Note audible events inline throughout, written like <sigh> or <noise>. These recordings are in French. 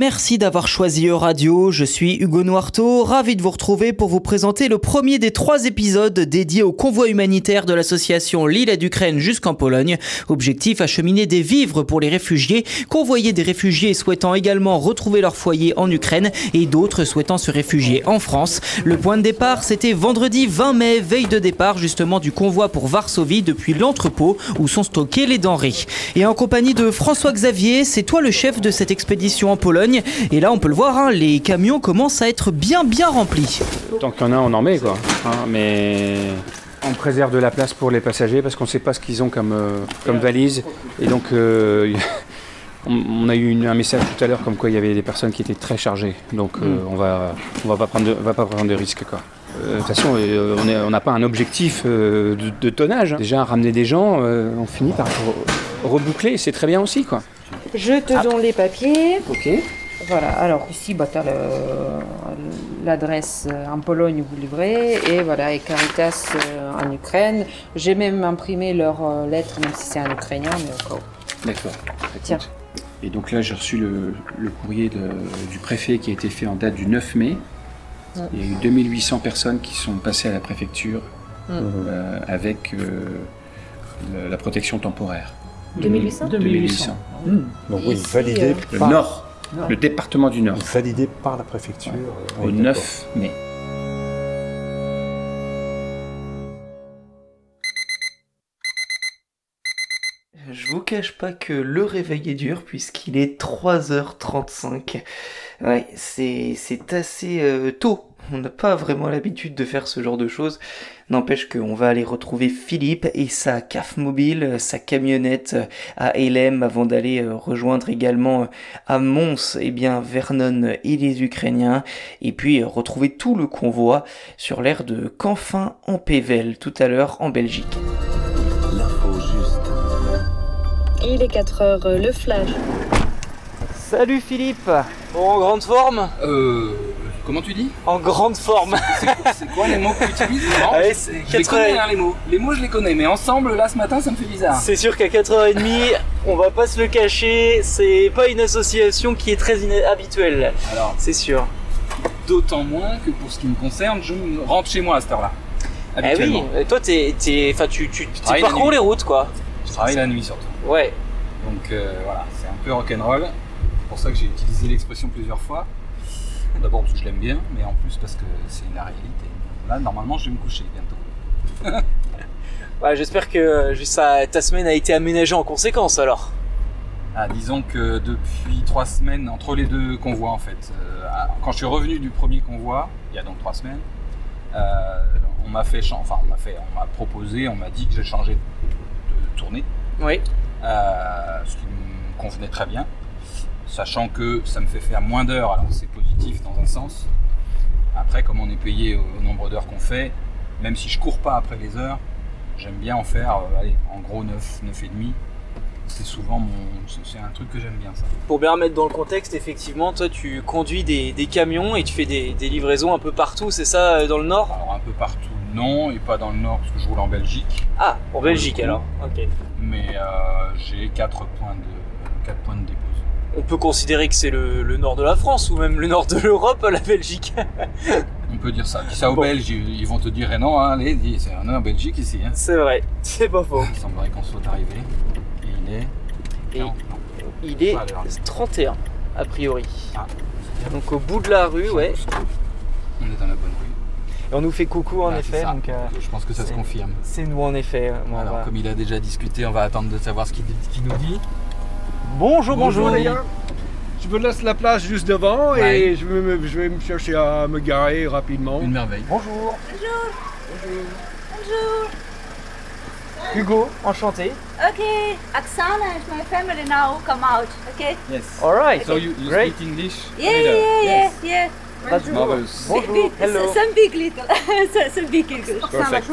Merci d'avoir choisi E-Radio, je suis Hugo Noirteau, ravi de vous retrouver pour vous présenter le premier des trois épisodes dédiés au convoi humanitaire de l'association L'île d'Ukraine jusqu'en Pologne. Objectif, acheminer des vivres pour les réfugiés, convoyer des réfugiés souhaitant également retrouver leur foyer en Ukraine et d'autres souhaitant se réfugier en France. Le point de départ, c'était vendredi 20 mai, veille de départ justement du convoi pour Varsovie depuis l'entrepôt où sont stockées les denrées. Et en compagnie de François Xavier, c'est toi le chef de cette expédition en Pologne. Et là, on peut le voir, hein, les camions commencent à être bien bien remplis. Tant qu'il y en a, on en met quoi. Hein, mais on préserve de la place pour les passagers parce qu'on ne sait pas ce qu'ils ont comme, euh, comme valise. Et donc, euh, <laughs> on, a eu un message tout à l'heure comme quoi il y avait des personnes qui étaient très chargées. Donc, euh, on va, on va pas prendre, de, va pas prendre de risques quoi. De toute façon, on n'a pas un objectif de, de, tonnage. Hein. Déjà, ramener des gens, on finit par reboucler, c'est très bien aussi. Quoi. Je te donne les papiers. Ok. Voilà, alors ici, bah, tu as l'adresse euh, en Pologne où vous livrez, et voilà, et Caritas euh, en Ukraine. J'ai même imprimé leur euh, lettre, même si c'est en ukrainien, mais encore. D'accord. Tiens. Et donc là, j'ai reçu le, courrier du préfet qui a été fait en date du 9 mai. Il y a eu 2800 personnes qui sont passées à la préfecture mm. avec la protection temporaire. 2800 2800. Mmh. Donc oui, validé le Nord. Le département du Nord. Validé par la préfecture. Au 9 mai. Je vous cache pas que le réveil est dur puisqu'il est 3h35. Ouais, c'est, c'est assez euh, tôt on n'a pas vraiment l'habitude de faire ce genre de choses. N'empêche qu'on va aller retrouver Philippe et sa CAF mobile, sa camionnette à Elem avant d'aller euh, rejoindre également euh, à Mons et eh bien Vernon et les Ukrainiens et puis euh, retrouver tout le convoi sur l'aire de Canfin en Pével tout à l'heure en Belgique. L'info juste. Il est 4 heures, le flash. Salut Philippe En grande forme Euh... Comment tu dis En grande forme. C'est quoi les mots que tu utilises Je les connais hein, les mots. Les mots je les connais, mais ensemble là ce matin ça me fait bizarre. C'est sûr qu'à 4h30, on va pas se le cacher, c'est pas une association qui est très habituelle. Alors, c'est sûr. D'autant moins que pour ce qui me concerne, je rentre chez moi à cette heure-là. Eh oui, toi t'es, tu, tu, parcours les routes quoi. Je travaille la nuit surtout. Ouais. Donc euh, voilà, c'est un peu rock'n'roll. C'est pour ça que j'ai utilisé l'expression plusieurs fois. D'abord parce que je l'aime bien, mais en plus parce que c'est la réalité. Là, normalement, je vais me coucher bientôt. <laughs> ouais, J'espère que ça, ta semaine a été aménagée en conséquence alors. Ah, disons que depuis trois semaines, entre les deux convois en fait, euh, quand je suis revenu du premier convoi, il y a donc trois semaines, euh, on m'a fait, enfin on m'a fait, on m'a proposé, on m'a dit que j'ai changé de, tournée. Oui. Euh, ce qui me convenait très bien sachant que ça me fait faire moins d'heures, alors c'est positif dans un sens. Après, comme on est payé au nombre d'heures qu'on fait, même si je cours pas après les heures, j'aime bien en faire, euh, allez, en gros 9, 9 et demi. C'est souvent mon, c'est un truc que j'aime bien ça. Pour bien remettre dans le contexte, effectivement, toi tu conduis des, camions et tu fais des, livraisons un peu partout, c'est ça, euh, dans le nord? Alors un peu partout, non, et pas dans le nord parce que je roule en Belgique. Ah, en Belgique alors, ok. Mais euh, j'ai 4 points de, 4 points de dépôt on peut considérer que c'est le, nord de la France ou même le nord de l'Europe, la Belgique. on peut dire ça. Dis ça aux Belges, ils vont te dire eh non, hein, allez, c'est un en Belgique ici. Hein. C'est vrai, c'est pas faux. Il semblerait qu'on soit arrivé. Et il est. il est 31 a priori. Ah, Donc au bout de la rue, ouais. On est dans la bonne rue. Et on nous fait coucou en effet. Donc, euh, je pense que ça se confirme. C'est nous en effet. Alors, comme il a déjà discuté, on va attendre de savoir ce qu'il nous dit. Bonjour, bonjour, les gars. Je vous laisse la place juste devant et je vais, me, je vais, me, chercher à me garer rapidement. Une merveille. Bonjour. Bonjour. Bonjour. Bonjour. Hugo, enchanté. Okay, Oksana and my family now come out. Okay. Yes. All right. So you, you speak English? Yeah, yeah, yeah, yes. yeah. That's marvelous. <laughs> Bonjour. Hello. Some big little, <laughs> some big English. Perfect.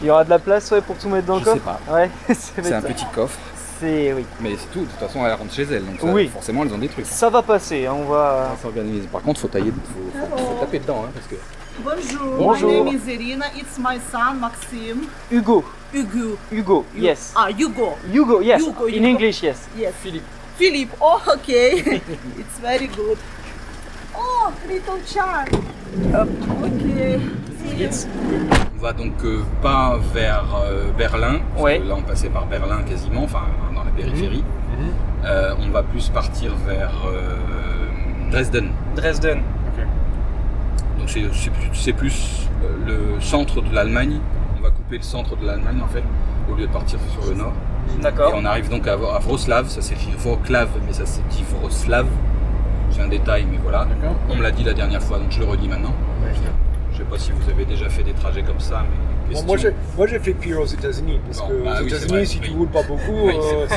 Il y aura de la place ouais, pour tout mettre dans le coffre. Je sais pas. Ouais. <laughs> c'est un petit coffre oui. Mais c'est tout, de toute façon elle rentre chez elle, donc oui. forcément elles ont des trucs. Ça va passer, hein, on va. s'organiser. Par contre, faut tailler, faut, faut, faut taper dedans, hein, parce que. Bonjour. Bonjour. My name is Irina. It's my son Maxim. Hugo. Hugo. Hugo. Yes. Ah, Hugo. Hugo. Yes. Hugo, In English, yes. Yes. Philippe. Philip. Oh, okay. <laughs> it's very good. Oh, little child. Okay. On va donc euh, pas vers euh, Berlin, parce Ouais. que là on passait par Berlin quasiment, enfin dans la périphérie. Euh, on va plus partir vers euh, Dresden. Dresden. Donc c'est c'est plus, c'est plus, euh, le centre de l'Allemagne. On va couper le centre de l'Allemagne en fait, au lieu de partir sur le nord. Et D'accord. on arrive donc à, à Wroclaw, ça s'écrit Wroclaw, mais ça se dit Wroclaw. C'est un détail, mais voilà. On me l'a dit la dernière fois, donc je le redis maintenant. Je sais pas si vous avez déjà fait des trajets comme ça, mais Bon, moi, j'ai, question. moi, j'ai fait pire aux États-Unis. Parce Bon, que bah aux oui, États-Unis, si tu roules pas beaucoup, Oui, euh, pas-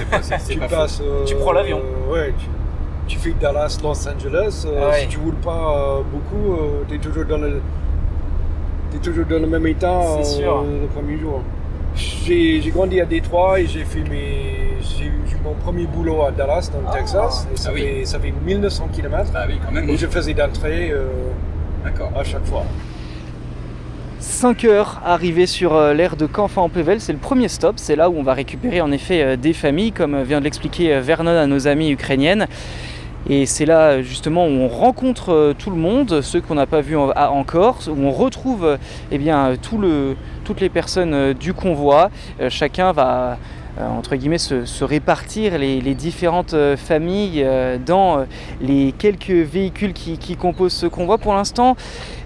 tu pas passes. euh, Tu prends l'avion. ouais, tu, tu fais Dallas, Los Angeles. euh, Ah ouais. Si tu roules pas euh, beaucoup, tu es toujours dans le. T'es toujours dans le même état euh, le premier jour. J'ai, j'ai grandi à Détroit et j'ai fait mes, j'ai eu mon premier boulot à Dallas dans le Texas. Et ça, Ah oui. fait, ça fait 1900 km. Ah oui, quand même. Et je faisais d'entrée euh, D'accord. à chaque fois. 5 heures arrivées sur euh, l'aire de Canfin-en-Pével, c'est le premier stop, c'est là où on va récupérer en effet euh, des familles, comme vient de l'expliquer euh, Vernon à nos amies ukrainiennes. Et c'est là euh, justement où on rencontre euh, tout le monde, ceux qu'on n'a pas vus en- à- encore, où on retrouve euh, eh bien, euh, toutes les personnes euh, du convoi. Euh, Chacun va euh, entre guillemets se, répartir les, différentes euh, familles euh, dans euh, les quelques véhicules qui, composent ce convoi. Pour l'instant,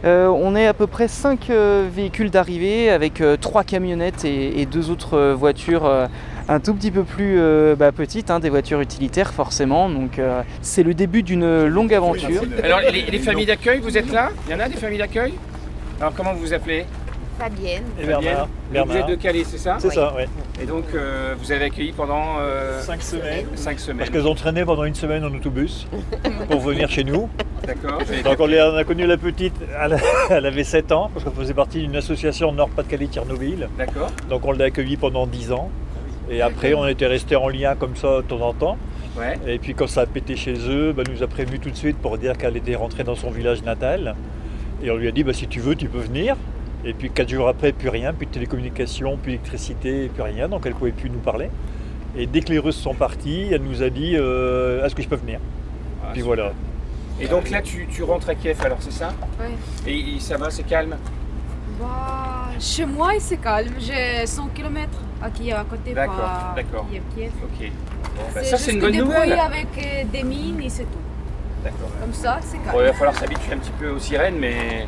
euh, on est à peu près 5 véhicules d'arrivée avec 3 camionnettes et, et deux autres euh, voitures euh, un tout petit peu plus euh, bah, petites, hein, des voitures utilitaires forcément. Donc euh, c'est le début d'une longue aventure. Alors, les, les familles d'accueil, vous êtes là? Il y en a des familles d'accueil? Alors, comment vous vous appelez? Fabienne. Et. Bernard. Et Vous êtes Bernard. de Calais, c'est ça C'est ça, oui. Et donc, euh, vous avez accueilli pendant euh, Cinq semaines. cinq semaines. Parce qu'elles ont traîné pendant une semaine en autobus <laughs> pour venir chez nous. D'accord. Donc on, a connu la petite, elle, <laughs> elle avait 7 ans, parce qu'on faisait partie d'une association Nord-Pas-de-Calais-Tchernobyl. D'accord. Donc on l'a accueillie pendant 10 ans. Et après on était resté en lien comme ça de temps en temps. Ouais. Et puis quand ça a pété chez eux, bah, elle nous a prévenu tout de suite pour dire qu'elle était rentrée dans son village natal. Et on lui a dit bah, si tu veux tu peux venir. Et puis 4 jours après, plus rien, plus de télécommunications, plus d'électricité, plus rien. Donc elle ne pouvait plus nous parler. Et dès que les Russes sont partis, elle nous a dit euh, est-ce que je peux venir? Ah, Puis super. voilà. Et donc là, tu, tu rentres à Kiev, alors c'est ça? Ouais. Et, et ça va, c'est calme? Bah, chez moi, c'est calme. J'ai 100 km à Kiev, à côté D'accord, pas d'accord. Kiev, Kiev. Ok. Bon, bah, C'est ça, c'est une bonne nouvelle. avec euh, des mines et c'est tout. D'accord. Comme ça, c'est calme. Bon, il va falloir s'habituer un petit peu aux sirènes, mais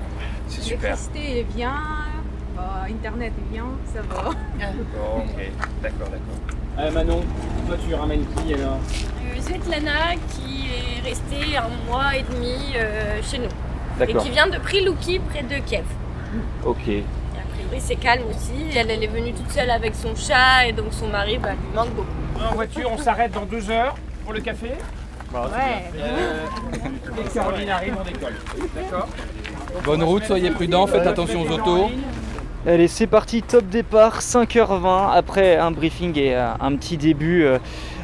c'est super. L'électricité est bien, bah, Internet est bien, ça va. Bon, ok. D'accord, d'accord. Ah, Manon, toi, tu ramènes qui alors Euh, Svetlana qui est restée un mois et demi euh, chez nous et qui vient de Prilouki près de Kiev. Ok. Et a priori c'est calme aussi. Elle, elle est venue toute seule avec son chat et donc son mari bah, lui manque beaucoup. En voiture, on s'arrête dans deux heures pour le café. Ouais. Euh, dès que Caroline arrive, on décolle. D'accord Bonne route, soyez prudents, faites attention aux autos. Allez, c'est parti, top départ, 5h20 après un briefing et euh, un petit début euh,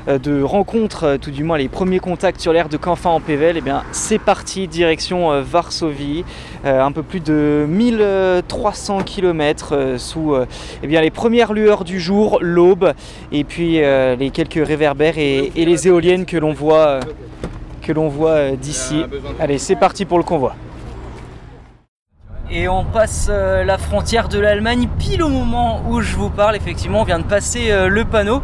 euh, de rencontre, tout du moins les premiers contacts sur l'aire de Canfin en Pével. Et bien, c'est parti, direction Varsovie, un peu plus de 1300 km sous euh, eh bien, les premières lueurs du jour, l'aube, et puis les quelques réverbères et, et les éoliennes que l'on voit, que l'on voit d'ici. Allez, c'est parti pour le convoi. Et on passe euh, la frontière de l'Allemagne pile au moment où je vous parle. Effectivement, on vient de passer euh, le panneau.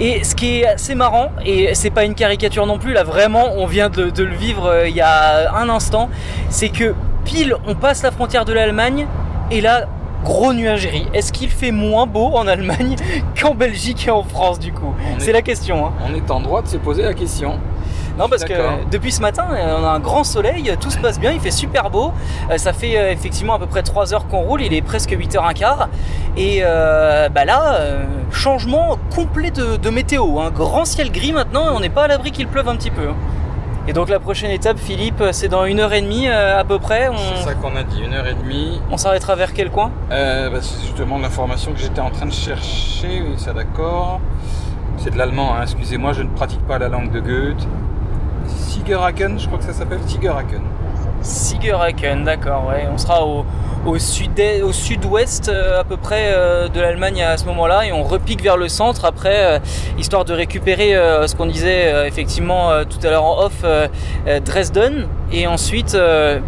Et ce qui est assez marrant, et c'est pas une caricature non plus, là vraiment, on vient de, de le vivre euh, il y a un instant, c'est que pile on passe la frontière de l'Allemagne et là, gros nuagerie. Est-ce qu'il fait moins beau en Allemagne <laughs> qu'en Belgique et en France du coup? C'est est- la question. hein. On est en droit de se poser la question. Non, parce que depuis ce matin, euh, on a un grand soleil, tout se passe bien, il fait super beau. Euh, Ça fait euh, effectivement à peu près 3 heures qu'on roule, il est presque 8h15. Et euh, bah là, changement complet de, de météo. Un grand ciel gris maintenant, et on n'est pas à l'abri qu'il pleuve un petit peu. hein. Et donc la prochaine étape, Philippe, c'est dans une heure et demie euh, à peu près. C'est ça qu'on a dit, une heure et demie. on s'arrêtera vers quel coin? Euh, bah, c'est justement l'information que j'étais en train de chercher, oui, ça d'accord. C'est de l'allemand, hein, excusez-moi, je ne pratique pas la langue de Goethe. Sigerhaken, je crois que ça s'appelle Sigerhaken. Sigerhaken, d'accord, ouais. On sera au, au sud au sud-ouest euh, à peu près euh, de l'Allemagne à ce moment-là et on repique vers le centre après, euh, histoire de récupérer ce qu'on disait effectivement tout à l'heure en off, Dresden et ensuite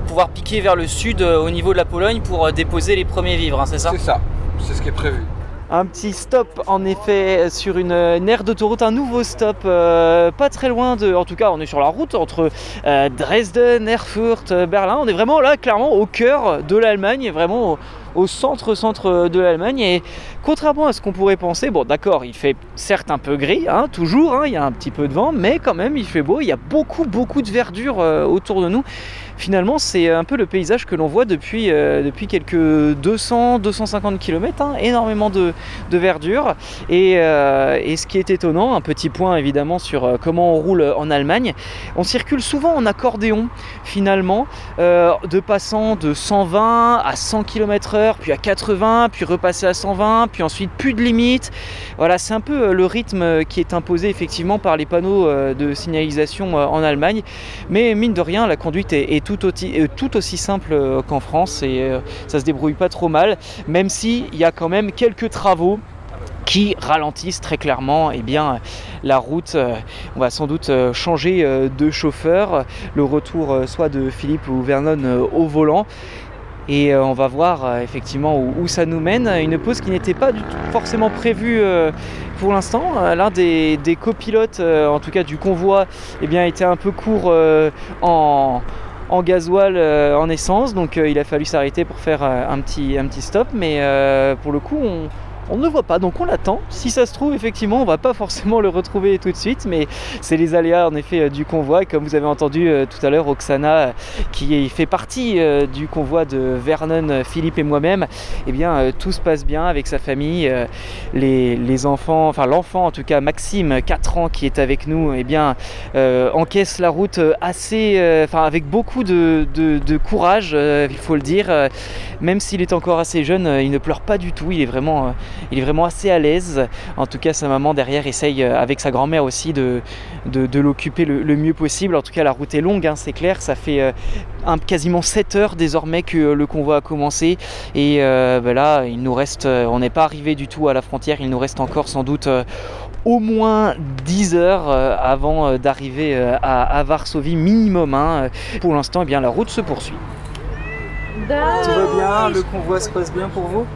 pouvoir piquer vers le sud au niveau de la Pologne pour déposer les premiers vivres, hein, c'est ça? C'est ça, c'est ce qui est prévu. Un petit stop en effet sur une, aire d'autoroute, un nouveau stop, euh, pas très loin de. En tout cas, on est sur la route entre euh, Dresden, Erfurt, euh, Berlin. On est vraiment là, clairement, au cœur de l'Allemagne, vraiment au, centre-centre de l'Allemagne. Et contrairement à ce qu'on pourrait penser, bon, d'accord, il fait certes un peu gris, hein, toujours, hein, il y a un petit peu de vent, mais quand même, il fait beau. Il y a beaucoup, beaucoup de verdure autour de nous. Finalement, c'est un peu le paysage que l'on voit depuis, euh, depuis quelques 200-250 km, hein, énormément de, de verdure. Et, euh, et ce qui est étonnant, un petit point évidemment sur euh, comment on roule en Allemagne, on circule souvent en accordéon finalement, euh, de passant de 120 à 100 km/h, puis à 80, puis repasser à 120, puis ensuite plus de limite. Voilà, c'est un peu euh, le rythme qui est imposé effectivement par les panneaux euh, de signalisation euh, en Allemagne. Mais mine de rien, la conduite est tout, aussi, euh, tout aussi simple euh, qu'en France et euh, ça se débrouille pas trop mal, même s'il y a quand même quelques travaux qui ralentissent très clairement eh bien, la route. On va sans doute changer de chauffeur, le retour soit de Philippe ou Vernon au volant. Et on va voir effectivement où, ça nous mène. Une pause qui n'était pas du tout forcément prévue pour l'instant. L'un des, copilotes, en tout cas du convoi, eh bien, était un peu court en, en gasoil, euh, en essence. Donc euh, il a fallu s'arrêter pour faire euh, un, petit, un petit stop. Mais pour le coup, on, on ne le voit pas, donc on l'attend. Si ça se trouve, effectivement, on va pas forcément le retrouver tout de suite, mais c'est les aléas en effet euh, du convoi. Comme vous avez entendu euh, tout à l'heure, Oksana, euh, qui fait partie du convoi de Vernon, Philippe et moi-même, eh bien tout se passe bien avec sa famille. les, enfants, enfin l'enfant en tout cas, Maxime, 4 ans, qui est avec nous, eh bien encaisse la route assez, avec beaucoup de, de- courage, il faut le dire. Même s'il est encore assez jeune, il ne pleure pas du tout. Il est vraiment, il est vraiment assez à l'aise. En tout cas, sa maman derrière essaye euh, avec sa grand-mère aussi de, de, de l'occuper le, le mieux possible. En tout cas, la route est longue, hein, c'est clair. Ça fait euh, un- quasiment 7 heures désormais que euh, le convoi a commencé. Et euh, ben là, il nous reste, on n'est pas arrivé du tout à la frontière. Il nous reste encore sans doute euh, au moins 10 heures euh, avant euh, d'arriver euh, à, à Varsovie minimum. hein. Pour l'instant, eh bien, la route se poursuit. Tout va bien, le convoi se passe bien pour vous?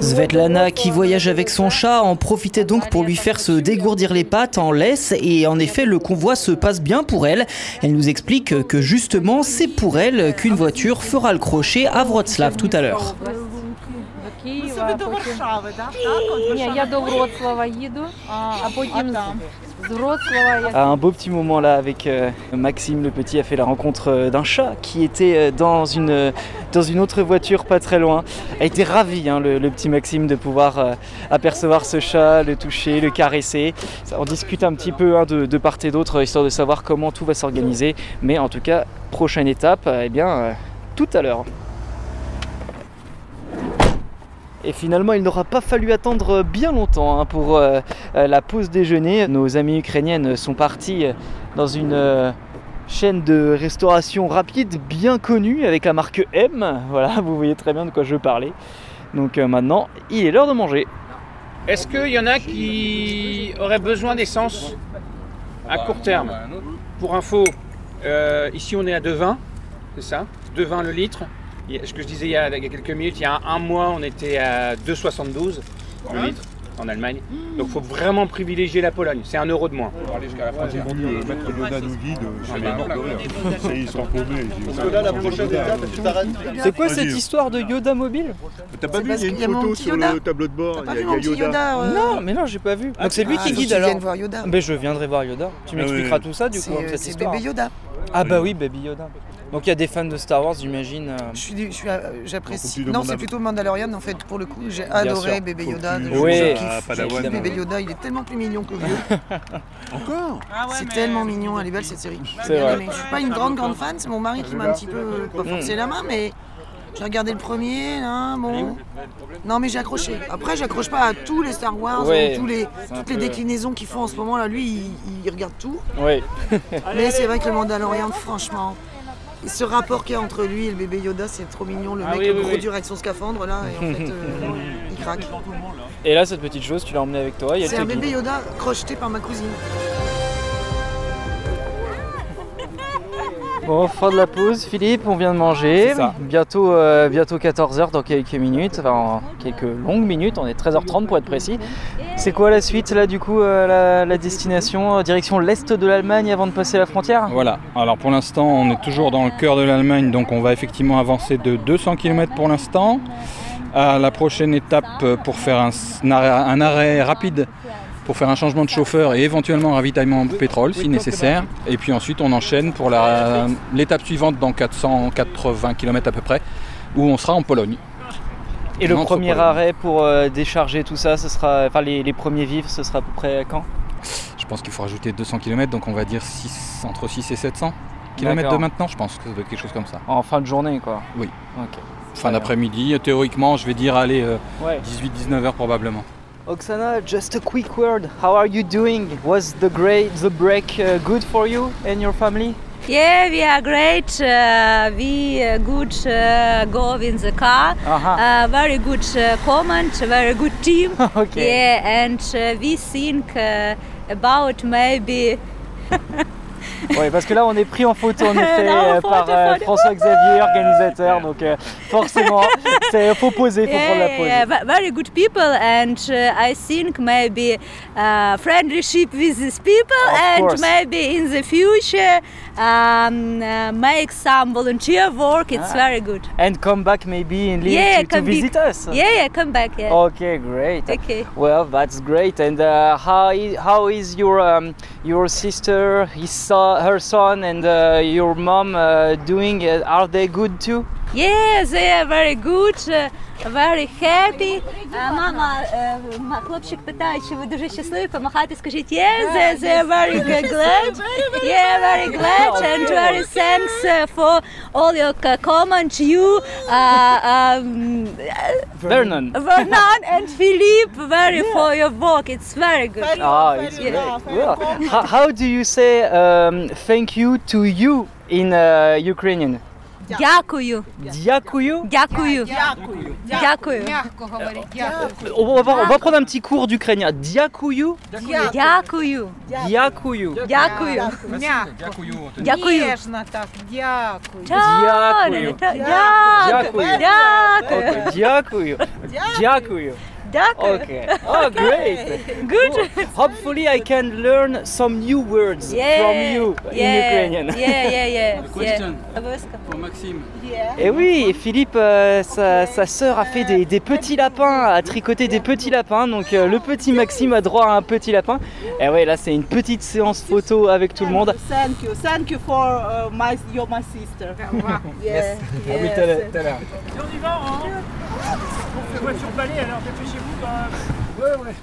Svetlana, qui voyage avec son chat, en profitait donc pour lui faire se dégourdir les pattes en laisse et en effet le convoi se passe bien pour elle. Elle nous explique que justement c'est pour elle qu'une voiture fera le crochet à Wrocław tout à l'heure. Un beau petit moment là avec euh, Maxime le petit a fait la rencontre euh, d'un chat qui était euh, dans une, autre voiture pas très loin. A été ravi le, petit Maxime de pouvoir apercevoir ce chat, le toucher, le caresser. On discute un petit peu hein, de, de, part et d'autre histoire de savoir comment tout va s'organiser. Mais en tout cas, prochaine étape, eh bien, tout à l'heure. Et finalement, il n'aura pas fallu attendre bien longtemps hein, pour euh, euh, la pause déjeuner. Nos amies ukrainiennes sont parties euh, dans une chaîne de restauration rapide bien connue avec la marque M. <laughs> Voilà, vous voyez très bien de quoi je veux parler. Donc maintenant, il est l'heure de manger. Est-ce qu'il y en a qui auraient besoin d'essence à court terme? Pour info, ici on est à 2,20, c'est ça? 2,20 le litre. Ce que je disais il y, a, il y a quelques minutes, il y a un, un mois on était à 2,72 le litre en Allemagne. Donc il faut vraiment privilégier la Pologne, c'est un euro de moins pour aller jusqu'à la frontière. Euh, Maître Yoda nous guide, euh, je suis mort de rire. Ça y est, ils sont paumés. Yoda, la prochaine étape, tu t'arrêtes. C'est quoi cette histoire de Yoda mobile T'as pas C'est vu, parce il y a qu'il y a une photo sur Yoda. le tableau de bord, T'as il y a, pas vu mon petit Yoda. Euh, Non, mais non, j'ai pas vu. Donc c'est lui Ah, qui guide que tu alors. voir Yoda. Ben, je viendrai voir Yoda. Tu Ah m'expliqueras tout ça du coup, C'est c'est bébé Yoda. Ah bah oui, Baby Yoda. Donc il y a des fans de Star Wars, j'imagine. euh, euh, j'apprécie. Non, c'est plutôt Mandalorian en fait. Pour le coup, j'ai adoré sûr. bébé Yoda. de- Oui. je kiffe. Bébé Yoda, il est tellement plus mignon que vieux. <laughs> Encore C'est tellement mignon, elle est belle cette série. C'est vrai. Je suis pas une grande grande fan, c'est mon mari qui m'a un petit peu euh, pas forcé la main, mais J'ai regardé le premier, hein, bon. Non, mais j'ai accroché. Après, j'accroche pas à tous les Star Wars, Ouais. ou tous les, toutes les déclinaisons qu'ils font en ce moment. Là, lui, il, il regarde tout. Oui. Mais c'est vrai que le Mandalorian, franchement, ce rapport qu'il y a entre lui et le bébé Yoda, c'est trop mignon. Le Ah mec oui, le oui, gros oui. dur avec son scaphandre là, et en fait, euh, il craque. Et là, cette petite chose, tu l'as emmenée avec toi. il y a C'est le un bébé Yoda crocheté par ma cousine. Bon, fin de la pause, Philippe, on vient de manger. C'est ça. Bientôt, euh, bientôt 14h dans quelques minutes, enfin en quelques longues minutes, on est 13h30 pour être précis. C'est quoi la suite là du coup, euh, la, la destination euh, direction l'est de l'Allemagne avant de passer la frontière? Voilà, alors pour l'instant on est toujours dans le cœur de l'Allemagne, donc on va effectivement avancer de 200 km pour l'instant. À la prochaine étape pour faire un arrêt rapide, pour faire un changement de chauffeur et éventuellement un ravitaillement en pétrole si nécessaire. Et puis ensuite on enchaîne pour l'étape suivante dans 480 km à peu près, où on sera en Pologne. Et le premier arrêt pour euh, décharger tout ça, ce sera, enfin les, les premiers vivres, ce sera à peu près quand? Je pense qu'il faut rajouter 200 km, donc on va dire six- entre 6 et 700 km de maintenant, je pense que ça doit être quelque chose comme ça. En fin de journée quoi. Oui. Fin d'après-midi, théoriquement, je vais dire, Ouais. 18-19 heures probablement. Oksana, just a quick word. How are you doing? Was the great the break uh, good for you and your family? Yeah, we are great. Uh, we uh, good uh, go in the car. Uh-huh. Uh, very good uh, comment, very good team. <laughs> Okay. Yeah, and we think about maybe. <laughs> <laughs> Ouais, parce que là on est pris en photo en <laughs> effet euh, par euh. François Xavier, <laughs> organisateur, donc euh, forcément, c'est faut poser, faut prendre la Yeah, pause. yeah, ve- very good people, and uh, I think maybe uh, friendship with these people, Of and course. maybe in the future um, uh, make some volunteer work. It's Ah. very good. And come back maybe in Lille yeah, to, to visit us. Yeah, yeah, come back. Yeah. Okay, great. Okay. Well, that's great. And uh, how is, how is your um, your sister, his son, her son, and uh, your mom uh, doing? Uh, are they good too? Yeah, they are very good, uh, very happy. Uh, мама, uh, ма- хлопчик питає, чи ви дуже щасливі, помахати, скажіть, yeah, they, they are very g- glad. Yeah, very glad and very thanks uh, for all your c- comment. You, uh, um, Vernon. Vernon and <laughs> Philippe, very for your work. It's very good. Ah, it's great. Well, how, how do you say um, thank you to you in uh, Ukrainian? Дякую. Дякую. Дякую. Дякую. Мягко говорить, дякую. On va, on va prendre un petit cours d'ukrainien. Дякую. Дякую. Дякую. Дякую. Дякую. Так, дякую. Дякую. Дякую. Дякую. Дякую. Дякую. D'accord. Okay. Oh, great. Good. Hopefully, I can learn some new words from you in Ukrainian. Yeah, yeah, yeah. <laughs> Question for Maxime. Et eh oui, Philippe, euh, sa, sa sœur a fait des, petits lapins, a tricoté des petits lapins. Donc, euh, le petit Maxime a droit à un petit lapin. Eh Et oui, là, c'est une petite séance photo avec tout le monde. Thank you, thank you for uh, my, <laughs> you're sister. yes. On fait voiture balai, alors dépêchez-vous quand même. Ouais, ouais.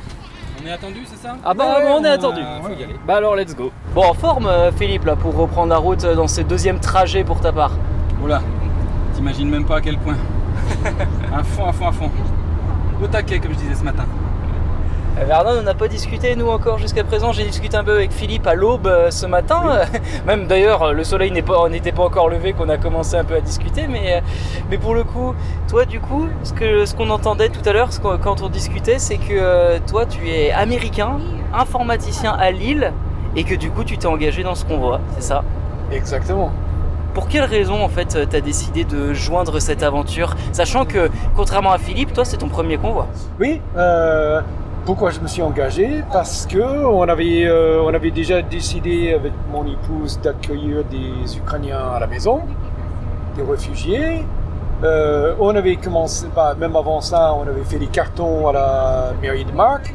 On est attendu, c'est ça? Ah bah on est attendu. faut y aller. Bah alors let's go. Bon, en forme euh, Philippe là pour reprendre la route euh, dans ce deuxième trajet pour ta part. Oula, t'imagines même pas à quel point. <laughs> à fond, à fond, à fond. Au taquet, comme je disais ce matin. Euh, Vernon, on n'a pas discuté nous encore jusqu'à présent. J'ai discuté un peu avec Philippe à l'aube euh, ce matin. <laughs> Même d'ailleurs, le soleil pas- n'était pas encore levé qu'on a commencé un peu à discuter. Mais, euh, mais pour le coup, toi du coup, ce qu'on entendait tout à l'heure quand on discutait, c'est que euh, toi tu es américain, informaticien à Lille, et que du coup tu t'es engagé dans ce convoi, c'est ça? Exactement. Pour quelle raison en fait tu as décidé de joindre cette aventure, sachant que contrairement à Philippe, toi c'est ton premier convoi Oui, euh, pourquoi je me suis engagé? Parce que on avait, euh, on avait déjà décidé avec mon épouse d'accueillir des Ukrainiens à la maison, des réfugiés. Euh, on avait commencé, bah, même avant ça, on avait fait des cartons à la mairie de Marc.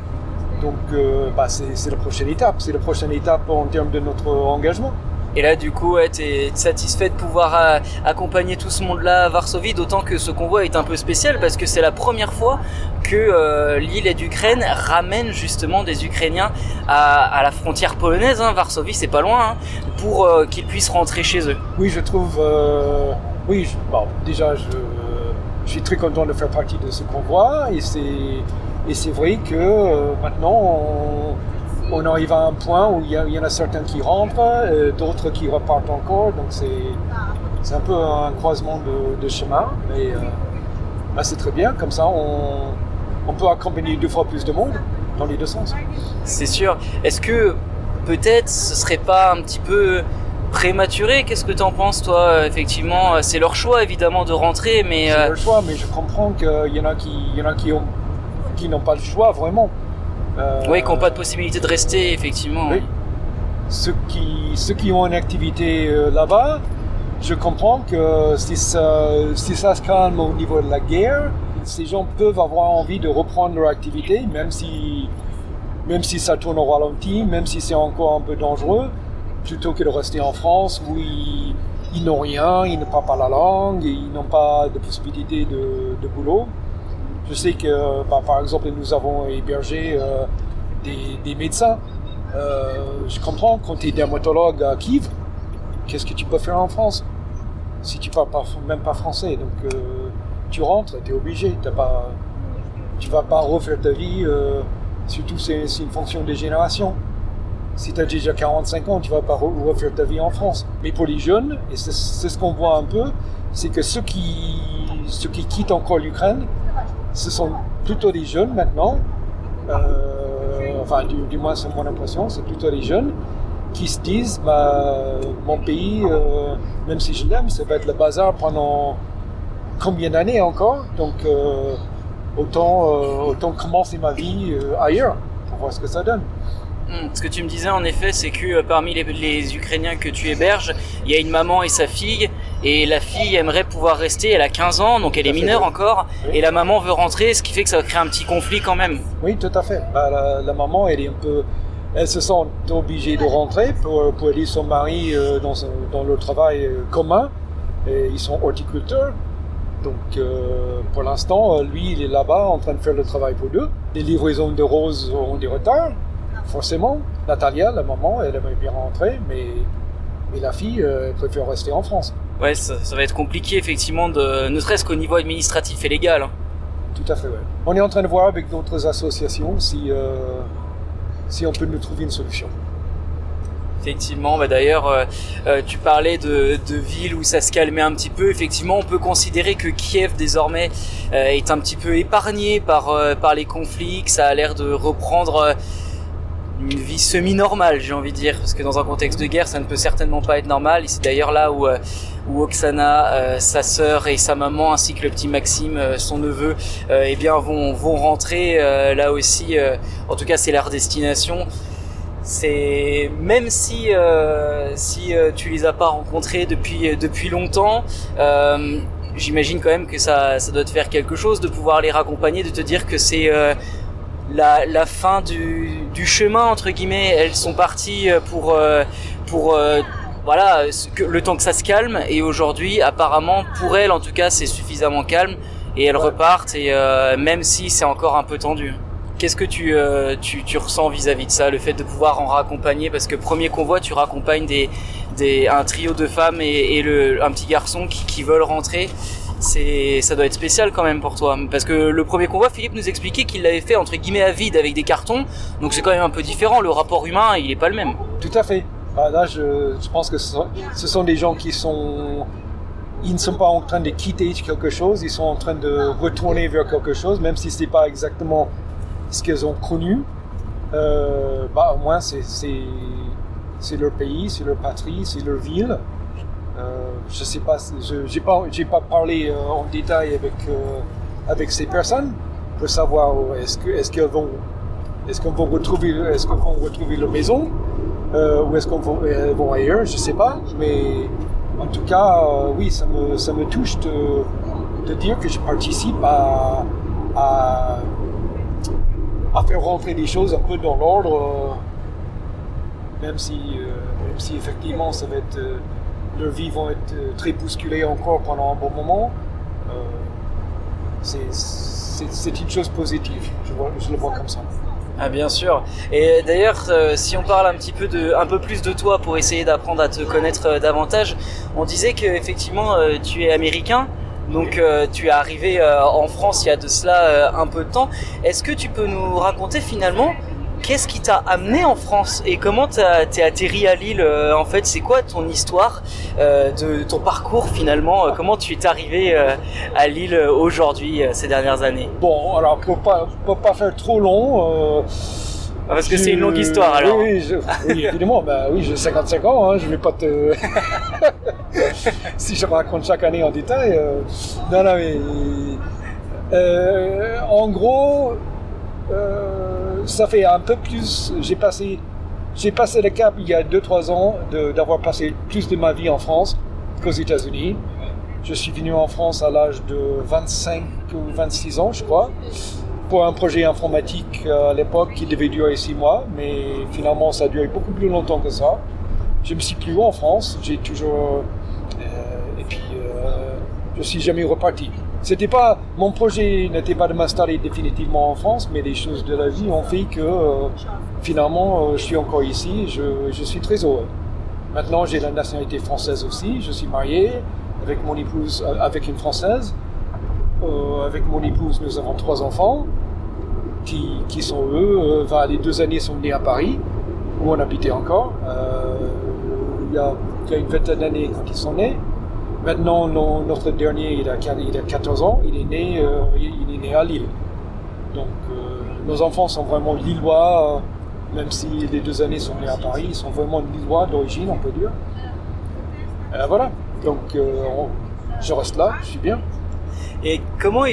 Donc, euh, bah, c'est la prochaine étape. C'est la prochaine étape en termes de notre engagement. Et là, du coup, ouais, t'es satisfait de pouvoir euh, accompagner tout ce monde-là à Varsovie, d'autant que ce convoi est un peu spécial parce que c'est la première fois que euh, l'île d'Ukraine ramène justement des Ukrainiens à, la frontière polonaise. Hein, Varsovie, c'est pas loin, hein, pour euh, qu'ils puissent rentrer chez eux. Oui, je trouve. oui, bon, déjà, je, suis très content de faire partie de ce convoi et c'est et c'est vrai que maintenant on, arrive à un point où il y, en a certains qui rentrent, euh, d'autres qui repartent encore, donc c'est un peu un croisement de, de chemin, mais euh, bah, c'est très bien, comme ça on, on peut accompagner deux fois plus de monde dans les deux sens. C'est sûr. Est-ce que peut-être ce serait pas un petit peu prématuré? Qu'est-ce que tu en penses toi? Effectivement, c'est leur choix évidemment de rentrer, mais c'est leur choix, mais je comprends qu'il y en a qui, il y en a qui ont qui n'ont pas le choix vraiment. Euh, oui, qui n'ont pas de possibilité de rester, effectivement. Oui. Ceux qui, ceux qui ont une activité euh, là-bas, je comprends que si ça, si ça se calme au niveau de la guerre, ces gens peuvent avoir envie de reprendre leur activité, même si, même si ça tourne au ralenti, même si c'est encore un peu dangereux, plutôt que de rester en France où ils, ils n'ont rien, ils ne parlent pas la langue, ils n'ont pas de possibilité de, de boulot. Je sais que, bah, par exemple, nous avons hébergé euh, des, des, médecins. Euh, je comprends, quand tu es dermatologue à Kiev, qu'est-ce que tu peux faire en France? Si tu parles même pas français Donc, euh, tu rentres, tu es obligé. As pas, tu vas pas refaire ta vie, surtout c'est une fonction de génération. Si tu as déjà 45 ans, tu vas pas refaire ta vie en France. Mais pour les jeunes, et c'est ce qu'on voit un peu, c'est que ceux qui, ceux qui quittent encore l'Ukraine, ce sont plutôt des jeunes maintenant, euh, enfin du, moins c'est mon impression, c'est plutôt des jeunes qui se disent bah, mon pays, euh, même si je l'aime, ça va être le bazar pendant combien d'années encore, donc euh, autant, autant commencer ma vie ailleurs pour voir ce que ça donne. Hmm, ce que tu me disais en effet, c'est que euh, parmi les, les, Ukrainiens que tu héberges, il y a une maman et sa fille, et la fille aimerait pouvoir rester, elle a 15 ans, donc elle est mineure encore, oui. et la maman veut rentrer, ce qui fait que ça va créer un petit conflit quand même. Oui, tout à fait. Bah, la, la, maman, elle est un peu... Elle se sent obligée de rentrer pour, pour aider son mari euh, dans, dans le travail euh, commun, et ils sont horticulteurs. Donc euh, pour l'instant, lui, il est là-bas en train de faire le travail pour deux. Les livraisons de roses ont des retards forcément. Natalia, la maman, elle aimerait bien rentrer, mais, mais la fille, euh, elle préfère rester en France. Ouais, ça, ça va être compliqué, effectivement, de, ne serait-ce qu'au niveau administratif et légal. Hein. Tout à fait, ouais. On est en train de voir avec d'autres associations si, euh, si on peut nous trouver une solution. Effectivement, bah d'ailleurs, euh, tu parlais de, de villes où ça se calmait un petit peu. Effectivement, on peut considérer que Kiev désormais euh, est un petit peu épargné par par les conflits, que ça a l'air de reprendre une vie semi-normale, j'ai envie de dire, parce que dans un contexte de guerre, ça ne peut certainement pas être normal. Et c'est d'ailleurs là où, où Oksana, euh, sa sœur et sa maman, ainsi que le petit Maxime, euh, son neveu, euh, eh bien vont, vont rentrer là aussi. en tout cas, c'est leur destination. C'est même si si tu les as pas rencontrés depuis depuis longtemps. J'imagine quand même que ça, ça doit te faire quelque chose de pouvoir les raccompagner, de te dire que c'est la, fin du, chemin entre guillemets. Elles sont parties pour pour voilà le temps que ça se calme et aujourd'hui apparemment pour elles en tout cas c'est suffisamment calme et elles repartent et euh, même si c'est encore un peu tendu. Qu'est-ce que tu, euh, tu, ressens vis-à-vis -vis de ça, le fait de pouvoir en raccompagner? Parce que premier convoi, tu raccompagnes des, des, un trio de femmes et, et le, un petit garçon qui, qui veulent rentrer ça doit être spécial quand même pour toi. Parce que le premier convoi Philippe nous expliquait qu'il l'avait fait entre guillemets à vide avec des cartons. Donc c'est quand même un peu différent. Le rapport humain il est pas le même. Tout à fait. Bah là je, pense que ce sont, des gens qui sont ils ne sont pas en train de quitter quelque chose. Ils sont en train de retourner vers quelque chose même si c'est pas exactement ce qu'ils ont connu. Euh, bah au moins c'est c'est leur pays c'est leur patrie c'est leur ville je sais pas, j'ai pas, pas parlé euh, en détail avec euh, avec ces personnes pour savoir est-ce est-ce qu'elles vont est-ce qu'on va retrouver est-ce qu'on va retrouver leur maison euh, ou est-ce qu'on va vont ailleurs, je sais pas, mais en tout cas euh, oui ça me ça me touche de de dire que je participe à à à faire rentrer des choses un peu dans l'ordre même si même si effectivement ça va être leurs vies vont être très bousculées encore pendant un bon moment. Euh, c'est une chose positive, je, le vois comme ça. Ah bien sûr. Et d'ailleurs, euh, si on parle un petit peu un peu plus de toi pour essayer d'apprendre à te connaître euh, davantage, on disait que effectivement euh, tu es américain. Donc euh, tu es arrivé euh, en France il y a de cela euh, un peu de temps. Est-ce que tu peux nous raconter finalement qu'est-ce qui t'a amené en France et comment t'es atterri à Lille euh, En fait, c'est quoi ton histoire euh, de ton parcours finalement euh, Comment tu es arrivé euh, à Lille aujourd'hui, ces dernières années? Bon, alors pour pas, pour pas faire trop long. euh, Ah, parce que c'est une longue histoire, alors. Oui, oui, je- oui, évidemment, bah, oui j'ai 55 ans, hein, je vais pas te. <laughs> si je raconte chaque année en détail. Non, non, mais. en gros, euh, ça fait un peu plus. J'ai passé. J'ai passé le cap il y a 2-3 ans d'avoir passé plus de ma vie en France qu'aux États-Unis. Je suis venu en France à l'âge de 25 ou 26 ans, je crois, pour un projet informatique à l'époque qui devait durer 6 mois, mais finalement ça a duré beaucoup plus longtemps que ça. Je me suis plus en France, j'ai toujours. euh, et puis, euh, je suis jamais reparti. C'était pas, mon projet n'était pas de m'installer définitivement en France, mais les choses de la vie ont fait que euh, finalement euh, je suis encore ici, je, je suis très heureux. Maintenant j'ai la nationalité française aussi, je suis marié avec mon épouse, euh, avec une française. Avec mon épouse, nous avons trois enfants qui, qui sont eux, enfin, les deux années sont nés à Paris, où on habitait encore. Il, y a, une vingtaine d'années quand sont nés. Maintenant, notre dernier, il a, il a 14 ans, il est né, euh, il il est né à Lille. Donc, euh, nos enfants sont vraiment lillois, euh, même si les deux années sont nés à Paris, ils sont vraiment lillois d'origine, on peut dire. Voilà, donc on- je reste là, je suis bien. Et comment.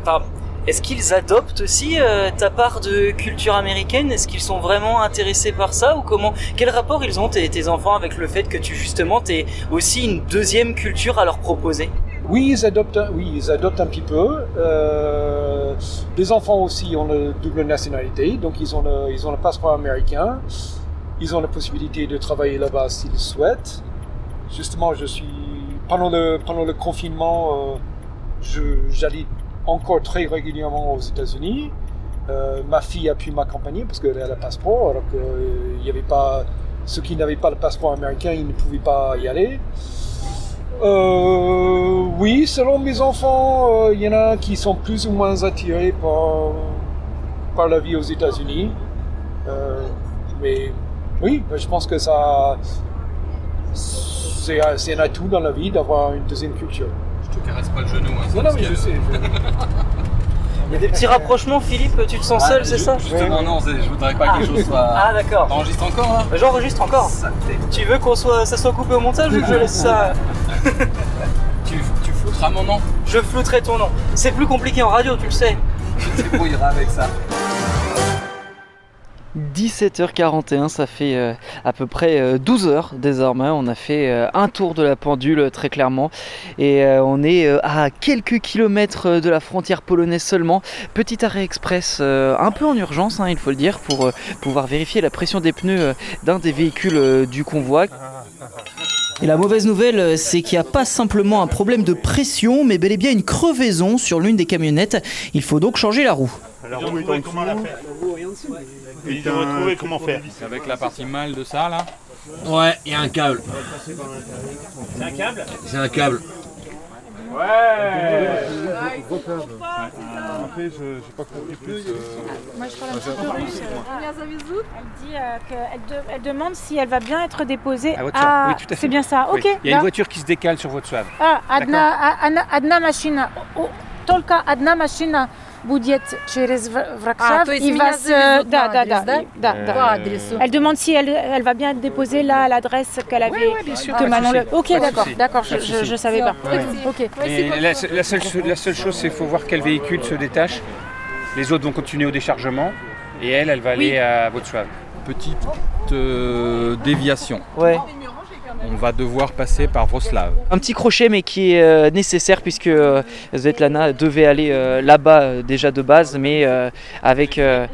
Enfin, est-ce qu'ils adoptent aussi euh, ta part de culture américaine? Est-ce qu'ils sont vraiment intéressés par ça ou comment Quel rapport ils ont tes, tes enfants avec le fait que tu justement t'aies aussi une deuxième culture à leur proposer? Oui, ils adoptent, oui, ils adoptent un petit peu. Euh, les enfants aussi ont la double nationalité, donc ils ont le, ils ont le passeport américain. Ils ont la possibilité de travailler là-bas s'ils souhaitent. Justement, je suis pendant le pendant le confinement, euh, j'allais encore très régulièrement aux États-Unis. Euh, ma fille a pu m'accompagner parce qu'elle a le passeport, alors qu'il n'y avait pas ceux qui n'avaient pas le passeport américain, ils ne pouvaient pas y aller. Euh, oui, selon mes enfants, euh, il y en a qui sont plus ou moins attirés par, par la vie aux États-Unis. Euh, mais oui, ben, je pense que ça, c'est un atout dans la vie d'avoir une deuxième culture. Je te caresse pas le genou. Hein, Non, non, mais je sais. Il y a des petits rapprochements, Philippe, tu te sens seul, Ah, c'est ju- ça Justement, non, c'est- je voudrais pas que les choses soient. Ah d'accord. T'enregistres encore là J'enregistre encore. Tu veux qu'on soit, ça soit coupé au montage ou que je laisse ça <laughs> tu, tu flouteras mon nom. Je flouterai ton nom. C'est plus compliqué en radio, tu le sais. Tu te débrouilleras avec ça. 17h41, ça fait euh, à peu près euh, 12 heures désormais. On a fait euh, un tour de la pendule euh, très clairement et euh, on est euh, à quelques kilomètres euh, de la frontière polonaise seulement. Petit arrêt express euh, un peu en urgence, hein, il faut le dire, pour euh, pouvoir vérifier la pression des pneus euh, d'un des véhicules euh, du convoi. Et la mauvaise nouvelle, euh, c'est qu'il n'y a pas simplement un problème de pression, mais bel et bien une crevaison sur l'une des camionnettes. Il faut donc changer la roue. La roue est en dessous. Ils ont retrouvé comment faire. Avec la partie mâle de ça là. Ouais, il y a un câble. C'est un câble C'est un câble? Ouais En fait, je pas compris plus. Moi, je parle un petit peu russe. Elle dit qu'elle demande si elle va bien être déposée à... C'est bien ça, ok. Il y a une voiture qui se décale sur votre soave. Ah, Adna Machina. Tolka Adna Machina будет через В- Врокшав А, то есть и меня вас, завезут э, да, на да, адрес, да, да? и- да, Э, да. По адресу. Elle demande si elle, elle va bien être déposée là à l'adresse qu'elle avait. bien sûr, que pas de Manon souci. le- Ok, Pas de d'accord, souci. d'accord, Pas je, de je, souci. je savais pas. Ok. Et la, la seule, la seule chose, c'est qu'il faut voir quel véhicule se détache. Les autres vont continuer au déchargement. Et elle, elle va aller Oui. à Wrocław. Petite euh, déviation. Ouais. On va devoir passer par Wrocław. Un petit crochet mais qui est euh, nécessaire puisque euh, Svetlana devait aller euh, là-bas euh, déjà de base mais euh, avec euh,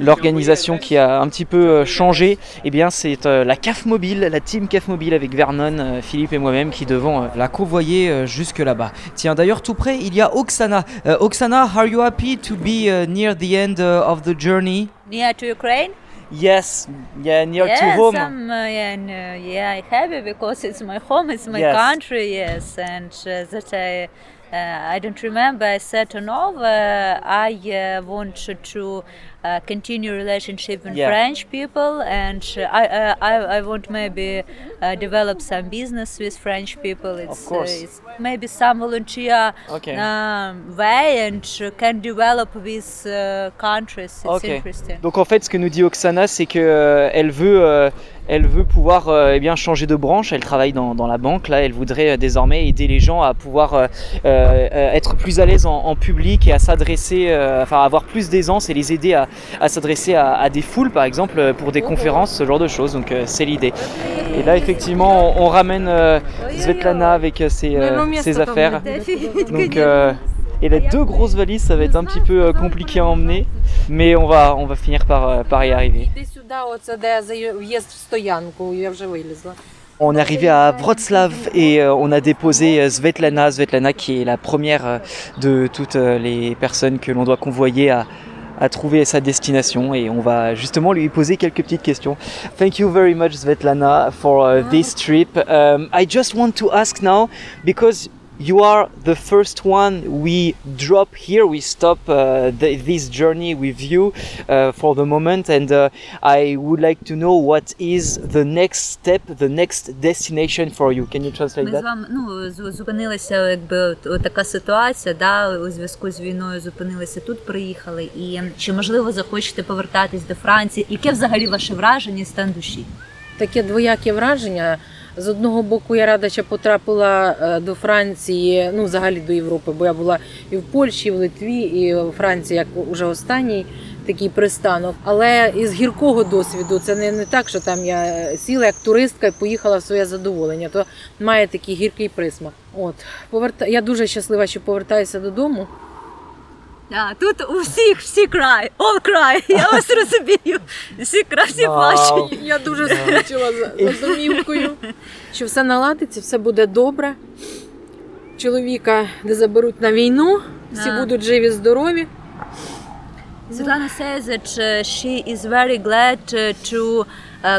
l'organisation qui a un petit peu euh, changé, eh bien c'est euh, la CAF mobile, la team CAF mobile avec Vernon, euh, Philippe et moi-même qui devons euh, la convoyer euh, jusque là-bas. Tiens d'ailleurs tout près il y a Oksana. Euh, Oksana, are you happy to be uh, near the end uh, of the journey? Near to Ukraine? Yes, yeah, near yes, to home. I'm, uh, yeah, uh, yeah, I'm happy because it's my home, it's my Yes. country, yes, and uh, that I, uh, I don't remember. I said no. Uh, I uh, want to uh, continue relationship with Yeah. French people, and uh, I, uh, I, I want maybe uh, develop some business with French people. It's, course. Uh, it's maybe some volunteer Okay. um, way and uh, can develop with uh, countries. It's Ok. interesting. Donc en fait, ce que nous dit Oksana, c'est que euh, elle veut, euh, elle veut pouvoir euh, eh bien changer de branche. Elle travaille dans, dans la banque. Là, elle voudrait euh, désormais aider les gens à pouvoir euh, être plus à l'aise en, en public et à s'adresser, euh, enfin avoir plus d'aisance et les aider à, à s'adresser à, à des foules, par exemple, pour des conférences, ce genre de choses. Donc euh, c'est l'idée. Et là, effectivement, on, on ramène euh, Svetlana avec ses, euh, ses affaires. <laughs> Donc, euh, et les deux grosses valises, ça va être un petit peu euh, compliqué à emmener, mais on va, on va finir par, euh, y arriver. On est arrivé à Wroclaw et euh, on a déposé Svetlana, Svetlana qui est la première de toutes les personnes que l'on doit convoyer à, trouver sa destination et on va justement lui poser quelques petites questions. Thank you very much Svetlana for this trip. Um, I just want to ask now because you are the first one we drop here. We stop uh, th- this journey with you uh, for the moment, and uh, I would like to know what is the next step, the next destination for you. Can you translate Ми з that? вами ну з- зупинилися, якби от, от така ситуація, да, у зв'язку з війною зупинилися тут, приїхали. І чи можливо захочете повертатись до Франції? Яке взагалі ваше враження і стан душі? Таке двояке враження. З одного боку, я рада, що потрапила е, до Франції, ну взагалі до Європи, бо я була і в Польщі, і в Литві, і в Франції, як уже останній такий пристанок. Але із гіркого досвіду це не, не так, що там я сіла як туристка і поїхала в своє задоволення. То має такий гіркий присмак. От поверта... я дуже щаслива, що повертаюся додому. Да, тут у всіх всі край, all cry, я <laughs> вас розумію. Всі край, всі плачуть. Я дуже скучила за, за домівкою. Що все наладиться, все буде добре. Чоловіка не заберуть на війну, всі Да. будуть живі, здорові. Svetlana says that she is very glad uh, to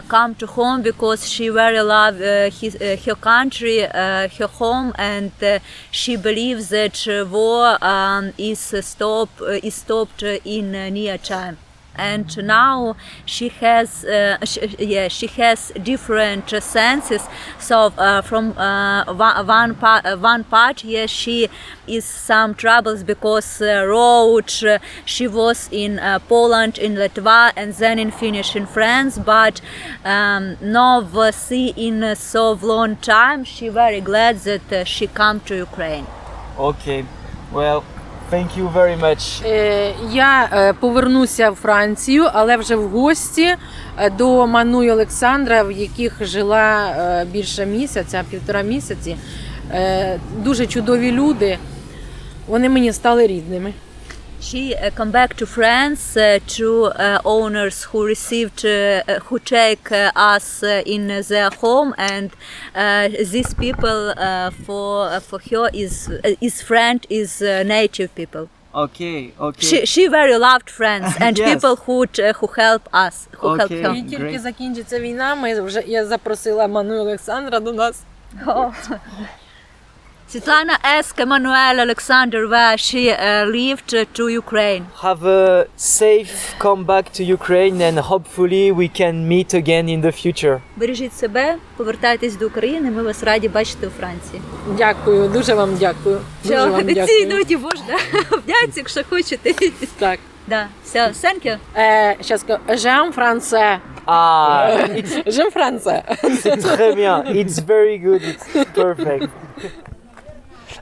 come to home because she very love uh, his, uh, her country, uh, her home, and uh, she believes that uh, war um, is uh, stop uh, is stopped uh, in uh, near time. And now she has, uh, sh yeah, she has different senses. So uh, from uh, one one part, uh, one part, yes, she is some troubles because road. She was in Poland, in Latvia, and then in Finnish in France. But um, uh, see in so long time, she very glad that she come to Ukraine. Okay, well, thank you very much. Е, Я е, повернуся в Францію, але вже в гості е, до Ману і Олександра, в яких жила більше місяця, півтора місяці. Дуже чудові люди. Вони мені стали рідними. She uh, come back to France uh, to uh, owners who received, uh, uh, who take uh, us uh, in their home, and uh, these people uh, for uh, for her is uh, is friend is uh, native people. Okay, okay. She she very loved friends <laughs> and Yes. people who uh, who help us, who help Okay. her. І тільки закінчиться війна, ми вже я запросила Ману і Олександра до нас. <laughs> <laughs> Oh. Svetlana asked Emmanuel Alexander where she uh, lived uh, to Ukraine. Have a safe comeback to Ukraine and hopefully we can meet again in the future. Бережіть себе, повертайтесь до України. Ми вас раді бачити у Франції. Дякую, дуже вам дякую. Дуже Все, вам ці дякую. ноті можна обняться, <laughs> якщо хочете. Так. Да, все, thank you. Е, щас скажу. J'aime français. Ah, J'aime français. C'est très bien. It's very good. It's perfect.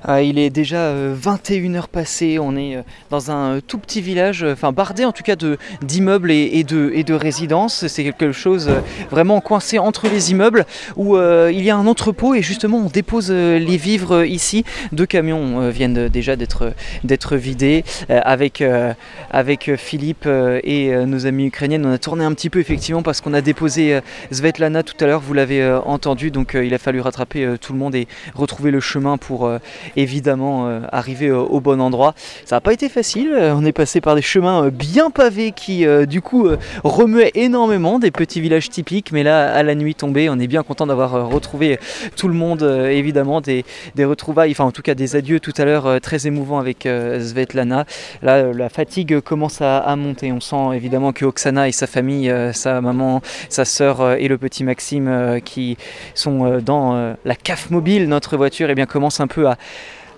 Euh, il est déjà euh, 21h passées, on est euh, dans un euh, tout petit village, euh, enfin bardé en tout cas de d'immeubles et, de, et de résidences. C'est quelque chose euh, vraiment coincé entre les immeubles où euh, il y a un entrepôt et justement on dépose euh, les vivres euh, ici. Deux camions euh, viennent euh, déjà d'être vidés euh, avec euh, avec euh, Philippe euh, et euh, nos amis ukrainiennes. On a tourné un petit peu effectivement parce qu'on a déposé euh, Svetlana tout à l'heure, vous l'avez euh, entendu, donc euh, il a fallu rattraper euh, tout le monde et retrouver le chemin pour euh, évidemment euh, arriver au, au bon endroit. Ça n'a pas été facile, euh, on est passé par des chemins euh, bien pavés qui euh, du coup euh, remuaient énormément, des petits villages typiques, mais là à la nuit tombée, on est bien content d'avoir euh, retrouvé tout le monde, euh, évidemment, des, retrouvailles, enfin en tout cas des adieux tout à l'heure euh, très émouvants avec euh, Svetlana. Là euh, la fatigue commence à, monter, on sent évidemment que Oksana et sa famille, euh, sa maman, sa sœur euh, et le petit Maxime euh, qui sont euh, dans euh, la CAF mobile, notre voiture, et bien commencent un peu à,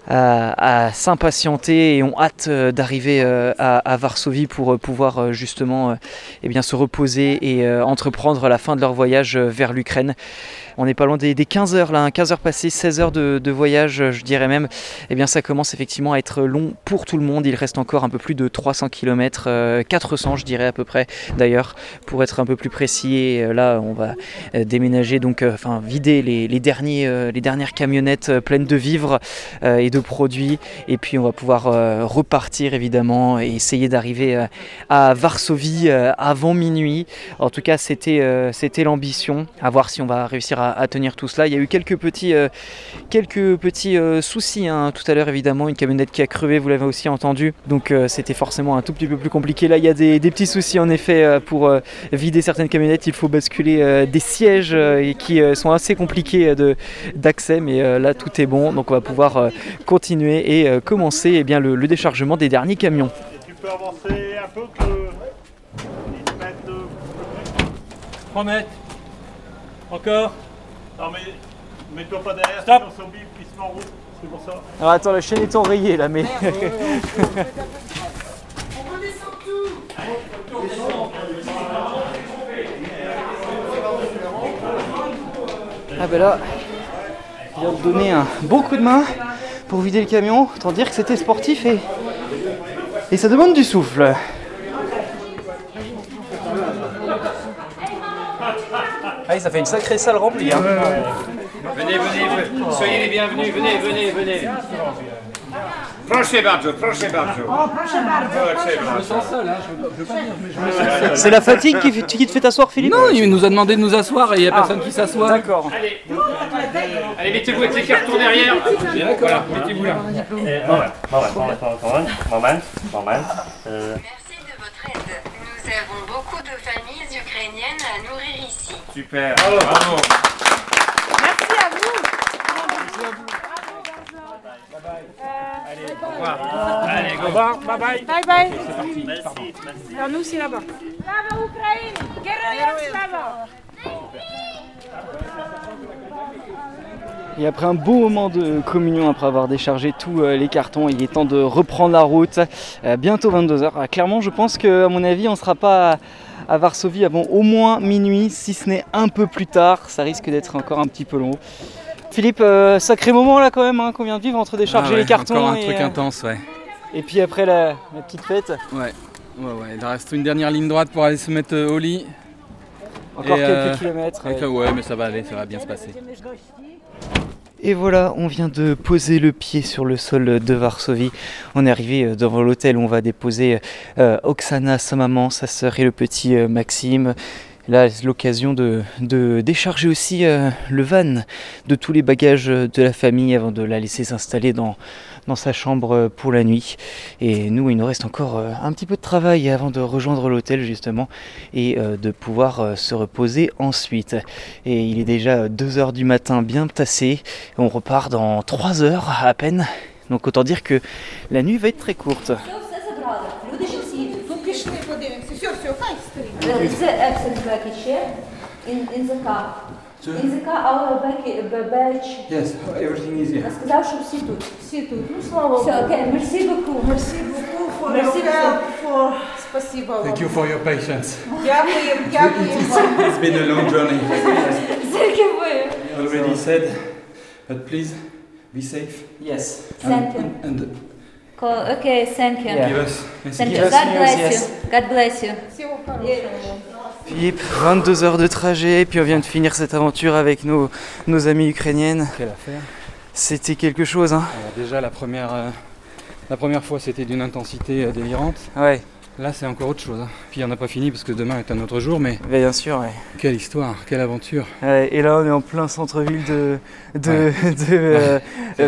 à, à s'impatienter et ont hâte euh, d'arriver euh, à, à Varsovie pour euh, pouvoir euh, justement euh, eh bien, se reposer et euh, entreprendre la fin de leur voyage euh, vers l'Ukraine. On n'est pas loin des, des 15 heures là, hein, 15 heures passées, 16 heures de, voyage, euh, je dirais même. Eh bien, ça commence effectivement à être long pour tout le monde. Il reste encore un peu plus de 300 km, 400 je dirais à peu près d'ailleurs, pour être un peu plus précis. Euh, là, on va euh, déménager, donc, enfin, vider les, les dernières camionnettes pleines de vivres et de produits. Et puis, on va pouvoir repartir évidemment et essayer d'arriver à Varsovie avant minuit. En tout cas, c'était c'était l'ambition. À voir si on va réussir à, à tenir tout cela. Il y a eu quelques petits, euh, quelques petits euh, soucis hein, tout à l'heure, évidemment. Une camionnette qui a crevé, vous l'avez aussi entendu. Donc, euh, c'était forcément un tout petit peu plus compliqué. Là, il y a des, des petits soucis en effet pour euh, vider certaines camionnettes. Il faut basculer euh, des sièges euh, et qui euh, sont assez compliqués d'accès. Mais euh, là, tout est bon. Donc, on va pouvoir euh, continuer et euh, commencer eh bien, le, le déchargement des derniers camions. Tu peux avancer un peu que 10 mètres de... 3 mètres. Encore. Non mais mets-toi pas derrière, Stop. sinon au bip qui se met en route. C'est pour ça. Alors attends, la chaîne est enrayée là, mais. ah ben là, il vient de donner un bon coup de main pour vider le camion. Autant dire que c'était sportif et, et ça demande du souffle. Ah, ça fait une sacrée salle remplie. Hein. Venez, venez, soyez les bienvenus, venez, venez, venez. Proszę bardzo, proszę bardzo. Proszę hein. je me sens seul. C'est la fatigue qui, te fait t'asseoir, Philippe Non, il nous a demandé de nous asseoir et il n'y a Ah, personne qui s'assoit. D'accord. Allez, allez mettez-vous avec les cartons derrière. Voilà, mettez-vous là. Moment, moment, moment, moment, moment, moment. Euh, Nous avons beaucoup de familles ukrainiennes à nourrir ici. Super. Bravo. Merci à vous. Merci à. Bye bye. Allez, bye bye. au revoir. Allez, go. Bye bye. Bye bye. Merci, merci, merci. Alors nous, c'est là-bas. Ukraine. Et après un beau moment de communion, après avoir déchargé tous euh, les cartons, il est temps de reprendre la route. Euh, bientôt 22h. Ah, clairement, je pense qu'à mon avis, on ne sera pas à, Varsovie avant au moins minuit, si ce n'est un peu plus tard. Ça risque d'être encore un petit peu long. Philippe, euh, sacré moment là quand même hein, qu'on vient de vivre entre décharger Ah ouais, les cartons Encore un et, truc euh, intense, ouais. et puis après la, la petite fête. Ouais, ouais, ouais. Il reste une dernière ligne droite pour aller se mettre euh, au lit. Encore Et, quelques kilomètres, ouais, mais ça va aller, ça va bien se passer. Et voilà, on vient de poser le pied sur le sol de Varsovie. On est arrivé euh, devant l'hôtel où on va déposer euh, Oksana, sa maman, sa sœur et le petit euh, Maxime. Là, c'est l'occasion de, décharger aussi le van de tous les bagages de la famille avant de la laisser s'installer dans, dans sa chambre pour la nuit. Et nous, il nous reste encore euh, un petit peu de travail avant de rejoindre l'hôtel justement et euh, de pouvoir euh, se reposer ensuite. Et il est déjà 2h du matin bien tassé. On repart dans 3 heures à peine. Donc autant dire que la nuit va être très courte. Люди ж всі. Ну пішли подивимося. Все, все, хай стоїть. Це absent package here in, in the car. In the car our back- badge. Yes, everything is here. Сказав, що всі тут. Всі тут. Ну, слава Богу. Все, окей, merci beaucoup. Merci beaucoup for Merci your help, for... Спасибо вам. Thank you for your patience. Дякуємо, дякуємо. It's been a long journey. Дякую. Already said, but please be safe. Yes. Thank you. And, and Окей, thank you. Give us message. Thank you. Give us God news, bless yes. you. God bless you. Всього хорошого. Philippe, 22 heures de trajet, et puis on vient de finir cette aventure avec nos, nos amies ukrainiennes. Quelle affaire. C'était quelque chose, hein Alors déjà la première, euh, la première fois c'était d'une intensité euh, délirante. Ouais. Là, c'est encore autre chose. hein. Puis on n'a pas fini parce que demain est un autre jour, mais Bien sûr, ouais. quelle histoire, quelle aventure. Ouais, et là, on est en plein centre-ville de. de. Ouais. <laughs> de. euh,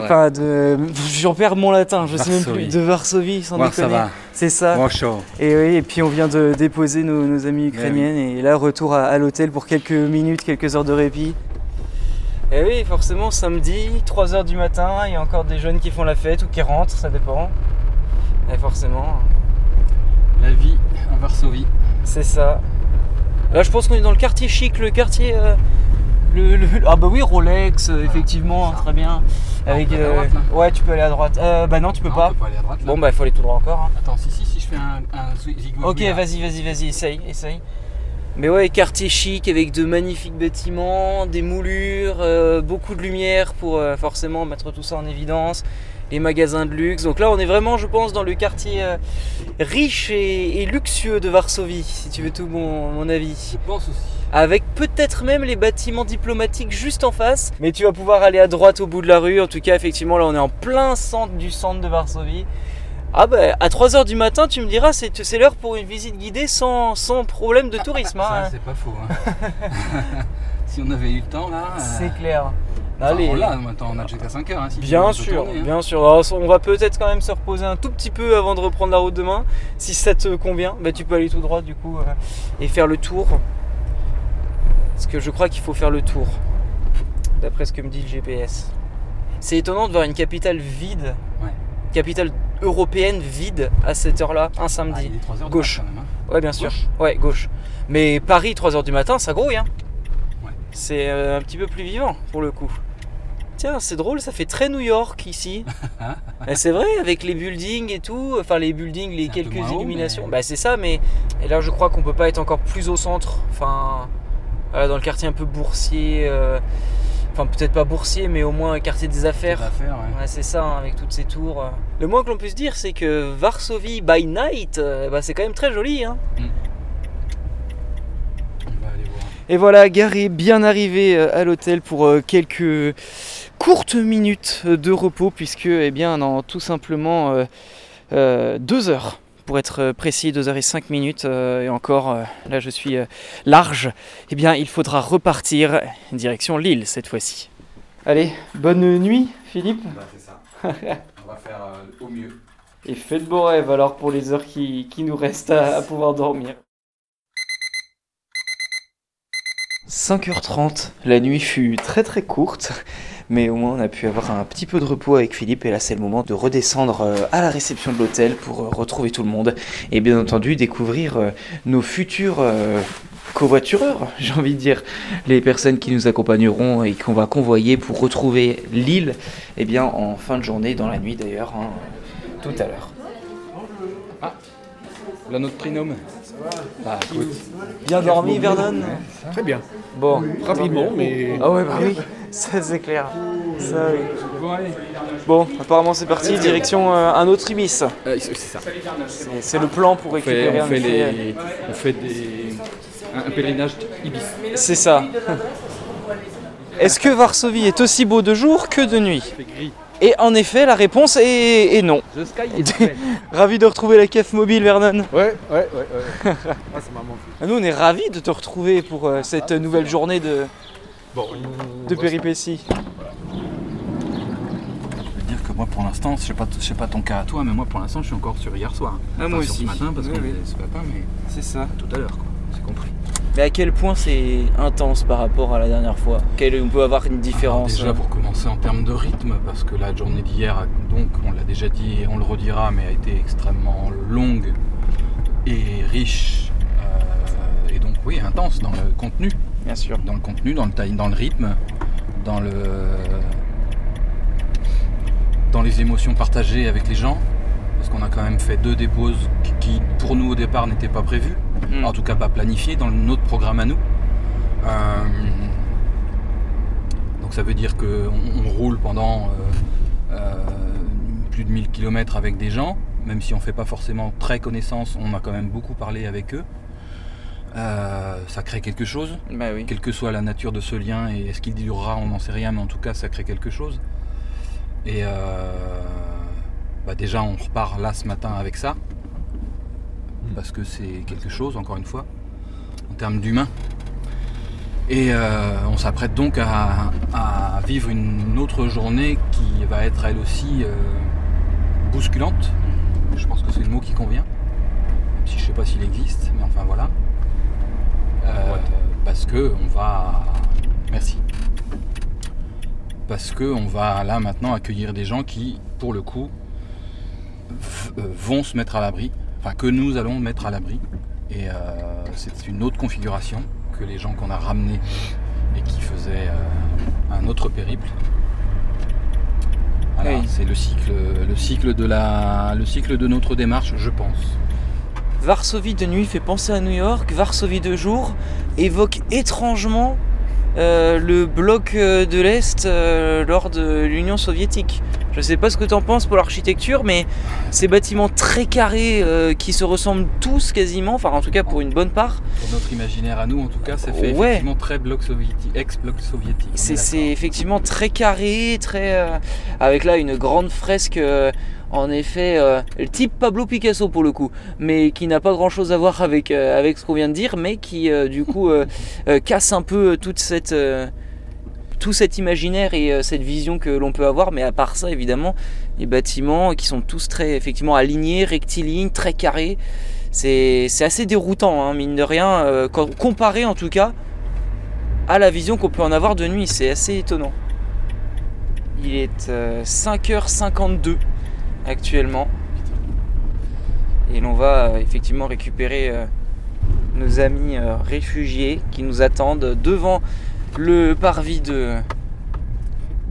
enfin, de. J'en perds mon latin, je sais même plus. Varsovie. De Varsovie, sans déconner. va. C'est ça. Warsaw. Et oui, et puis on vient de déposer nos, nos amis ukrainiennes, et là, retour à, à l'hôtel pour quelques minutes, quelques heures de répit. Et oui, forcément, samedi, 3h du matin, il y a encore des jeunes qui font la fête ou qui rentrent, ça dépend. Et forcément. La vie à Varsovie. C'est ça. Là, je pense qu'on est dans le quartier chic, le quartier. euh, le, le- ah, bah oui, Rolex, euh, effectivement, très bien. Avec, peut aller à euh, droite, là ouais, tu peux aller à droite. Euh, bah non, tu peux Non, pas. on peut pas aller à droite, là. Bon, bah, il faut aller tout droit encore. hein. Attends, si, si, si je fais un, un. Ok, vas-y, vas-y, vas-y, essaye, essaye. Mais ouais, quartier chic avec de magnifiques bâtiments, des moulures, euh, beaucoup de lumière pour euh, forcément mettre tout ça en évidence, les magasins de luxe. Donc là, on est vraiment, je pense, dans le quartier euh, riche et, et luxueux de Varsovie, si tu veux tout mon, mon avis. Je pense aussi. Avec peut-être même les bâtiments diplomatiques juste en face. Mais tu vas pouvoir aller à droite au bout de la rue. En tout cas, effectivement, là, on est en plein centre du centre de Varsovie. Ah bah, à 3h du matin, tu me diras, c'est l'heure pour une visite guidée sans, sans problème de tourisme. Ça, hein. c'est pas faux. hein. <laughs> <laughs> si on avait eu le temps, là. euh, C'est clair. Enfin, Allez. Là, maintenant, on a jusqu'à 5 heures. hein, si tu veux, Bien sûr, tourner, hein. bien sûr. On va peut-être quand même se reposer un tout petit peu avant de reprendre la route demain. Si ça te convient, bah, tu peux aller tout droit du coup euh, et faire le tour. Parce que je crois qu'il faut faire le tour, d'après ce que me dit le GPS. C'est étonnant de voir une capitale vide, Ouais. capitale européenne vide à cette heure-là, un samedi. Ah, il est 3 heures du gauche. matin, quand même, hein. Ouais, bien sûr. Gauche Ouais, gauche. Mais Paris, 3h du matin, ça grouille. Hein. C'est euh, un petit peu plus vivant pour le coup. Tiens, c'est drôle, ça fait très New York ici. <laughs> Et c'est vrai, avec les buildings et tout, enfin les buildings, les quelques haut, illuminations. mais- Bah c'est ça, mais et là je crois qu'on peut pas être encore plus au centre. Enfin, voilà, dans le quartier un peu boursier. euh, Enfin, peut-être pas boursier, mais au moins un quartier des affaires. affaires, ouais. c'est ça, hein, avec toutes ces tours. euh. Le moins que l'on puisse dire, c'est que Varsovie by night, euh, bah, c'est quand même très joli. Hein. Et voilà, garé, bien arrivé euh, à l'hôtel pour euh, quelques courtes minutes de repos, puisque, eh bien, dans tout simplement euh, euh, deux heures, pour être précis, deux heures et cinq minutes, euh, et encore, euh, là je suis euh, large, eh bien, il faudra repartir direction Lille cette fois-ci. Allez, bonne nuit, Philippe. Bah, c'est ça. On va faire au mieux. Et faites beaux rêves alors pour les heures qui, qui nous restent à, à pouvoir dormir. 5h30, la nuit fut très très courte, mais au moins on a pu avoir un petit peu de repos avec Philippe et là c'est le moment de redescendre euh, à la réception de l'hôtel pour euh, retrouver tout le monde et bien entendu découvrir euh, nos futurs covoitureurs, <laughs> j'ai envie de dire, les personnes qui nous accompagneront et qu'on va convoyer pour retrouver l'île eh bien en fin de journée, dans la nuit d'ailleurs, hein, tout à l'heure. Là, notre prénom. Bah, écoute. Bien dormi, Vernon Très bien. Bon, Rapidement, mais- Ah ouais, bah oui, ça c'est clair. Ça, oui. Bon, apparemment c'est parti, direction euh, un autre Ibis. c'est ça. C'est- le plan pour On fait, récupérer on fait les- on fait des, un, un pèlerinage Ibis. C'est ça. Est-ce que Varsovie est aussi beau de jour que de nuit? Gris. Et en effet, la réponse est, est non. The sky is <laughs> red. Ravi de retrouver la CAF mobile, Vernon. Ouais, ouais, ouais. ouais. <laughs> ah, ça manqué. Nous, on est ravis de te retrouver pour euh, cette nouvelle journée de, Bon, de péripéties. Je veux dire que moi pour l'instant, je sais pas, je sais pas ton cas à toi, mais moi pour l'instant je suis encore sur hier soir. Ah, moi sur aussi. ce matin parce Oui, que oui. ce matin, mais C'est ça. tout à l'heure quoi. Mais à quel point c'est intense par rapport à la dernière fois Quelle, On peut avoir une différence Déjà pour commencer en termes de rythme, parce que la journée d'hier, donc on l'a déjà dit et on le redira, mais a été extrêmement longue et riche, euh, et donc oui intense dans le contenu. Bien sûr. Dans le contenu, dans le time, dans le rythme, dans le dans les émotions partagées avec les gens, parce qu'on a quand même fait deux déposes qui, pour nous au départ n'étaient pas prévues, Mm. en tout cas pas planifiées dans notre programme à nous. Euh, donc ça veut dire qu'on on roule pendant euh, euh, plus de 1000 km avec des gens, même si on ne fait pas forcément très connaissance, on a quand même beaucoup parlé avec eux. Euh, ça crée quelque chose, Bah quelle que soit la nature de ce lien et est-ce qu'il durera, on n'en sait rien, mais en tout cas ça crée quelque chose. Et bah déjà on repart là ce matin avec ça. parce que c'est quelque chose, encore une fois, en termes d'humain. Et euh, on s'apprête donc à, à vivre une autre journée qui va être elle aussi euh, bousculante. Je pense que c'est le mot qui convient. Même si je sais pas s'il existe, mais enfin voilà. Euh, parce que on va. Merci. Parce que on va là maintenant accueillir des gens qui, pour le coup, vont se mettre à l'abri. Enfin que nous allons mettre à l'abri. Et euh, c'est une autre configuration que les gens qu'on a ramenés et qui faisaient euh, un autre périple. Voilà, c'est le cycle, le cycle de la, le cycle de notre démarche, je pense. Varsovie de nuit fait penser à New York, Varsovie de jour évoque étrangement euh, le bloc euh, de l'Est euh, lors de l'Union soviétique. Je sais pas ce que tu en penses pour l'architecture, mais ces bâtiments très carrés euh, qui se ressemblent tous quasiment, enfin en tout cas pour une bonne part, Pour notre imaginaire à nous, en tout cas, ça fait Ouais. effectivement très bloc soviétique, ex-bloc soviétique. c'est effectivement très carré, très euh, avec là une grande fresque. euh, en effet, euh, type Pablo Picasso pour le coup, mais qui n'a pas grand chose à voir avec, avec ce qu'on vient de dire, mais qui du coup casse un peu toute cette, tout cet imaginaire et euh, cette vision que l'on peut avoir. Mais à part ça, évidemment, les bâtiments qui sont tous très effectivement alignés, rectilignes, très carrés, c'est assez déroutant, hein, mine de rien, euh, comparé en tout cas à la vision qu'on peut en avoir de nuit. C'est assez étonnant. Il est euh, 5h52 actuellement. Et l'on va euh, effectivement récupérer euh, nos amis euh, réfugiés qui nous attendent devant le parvis de,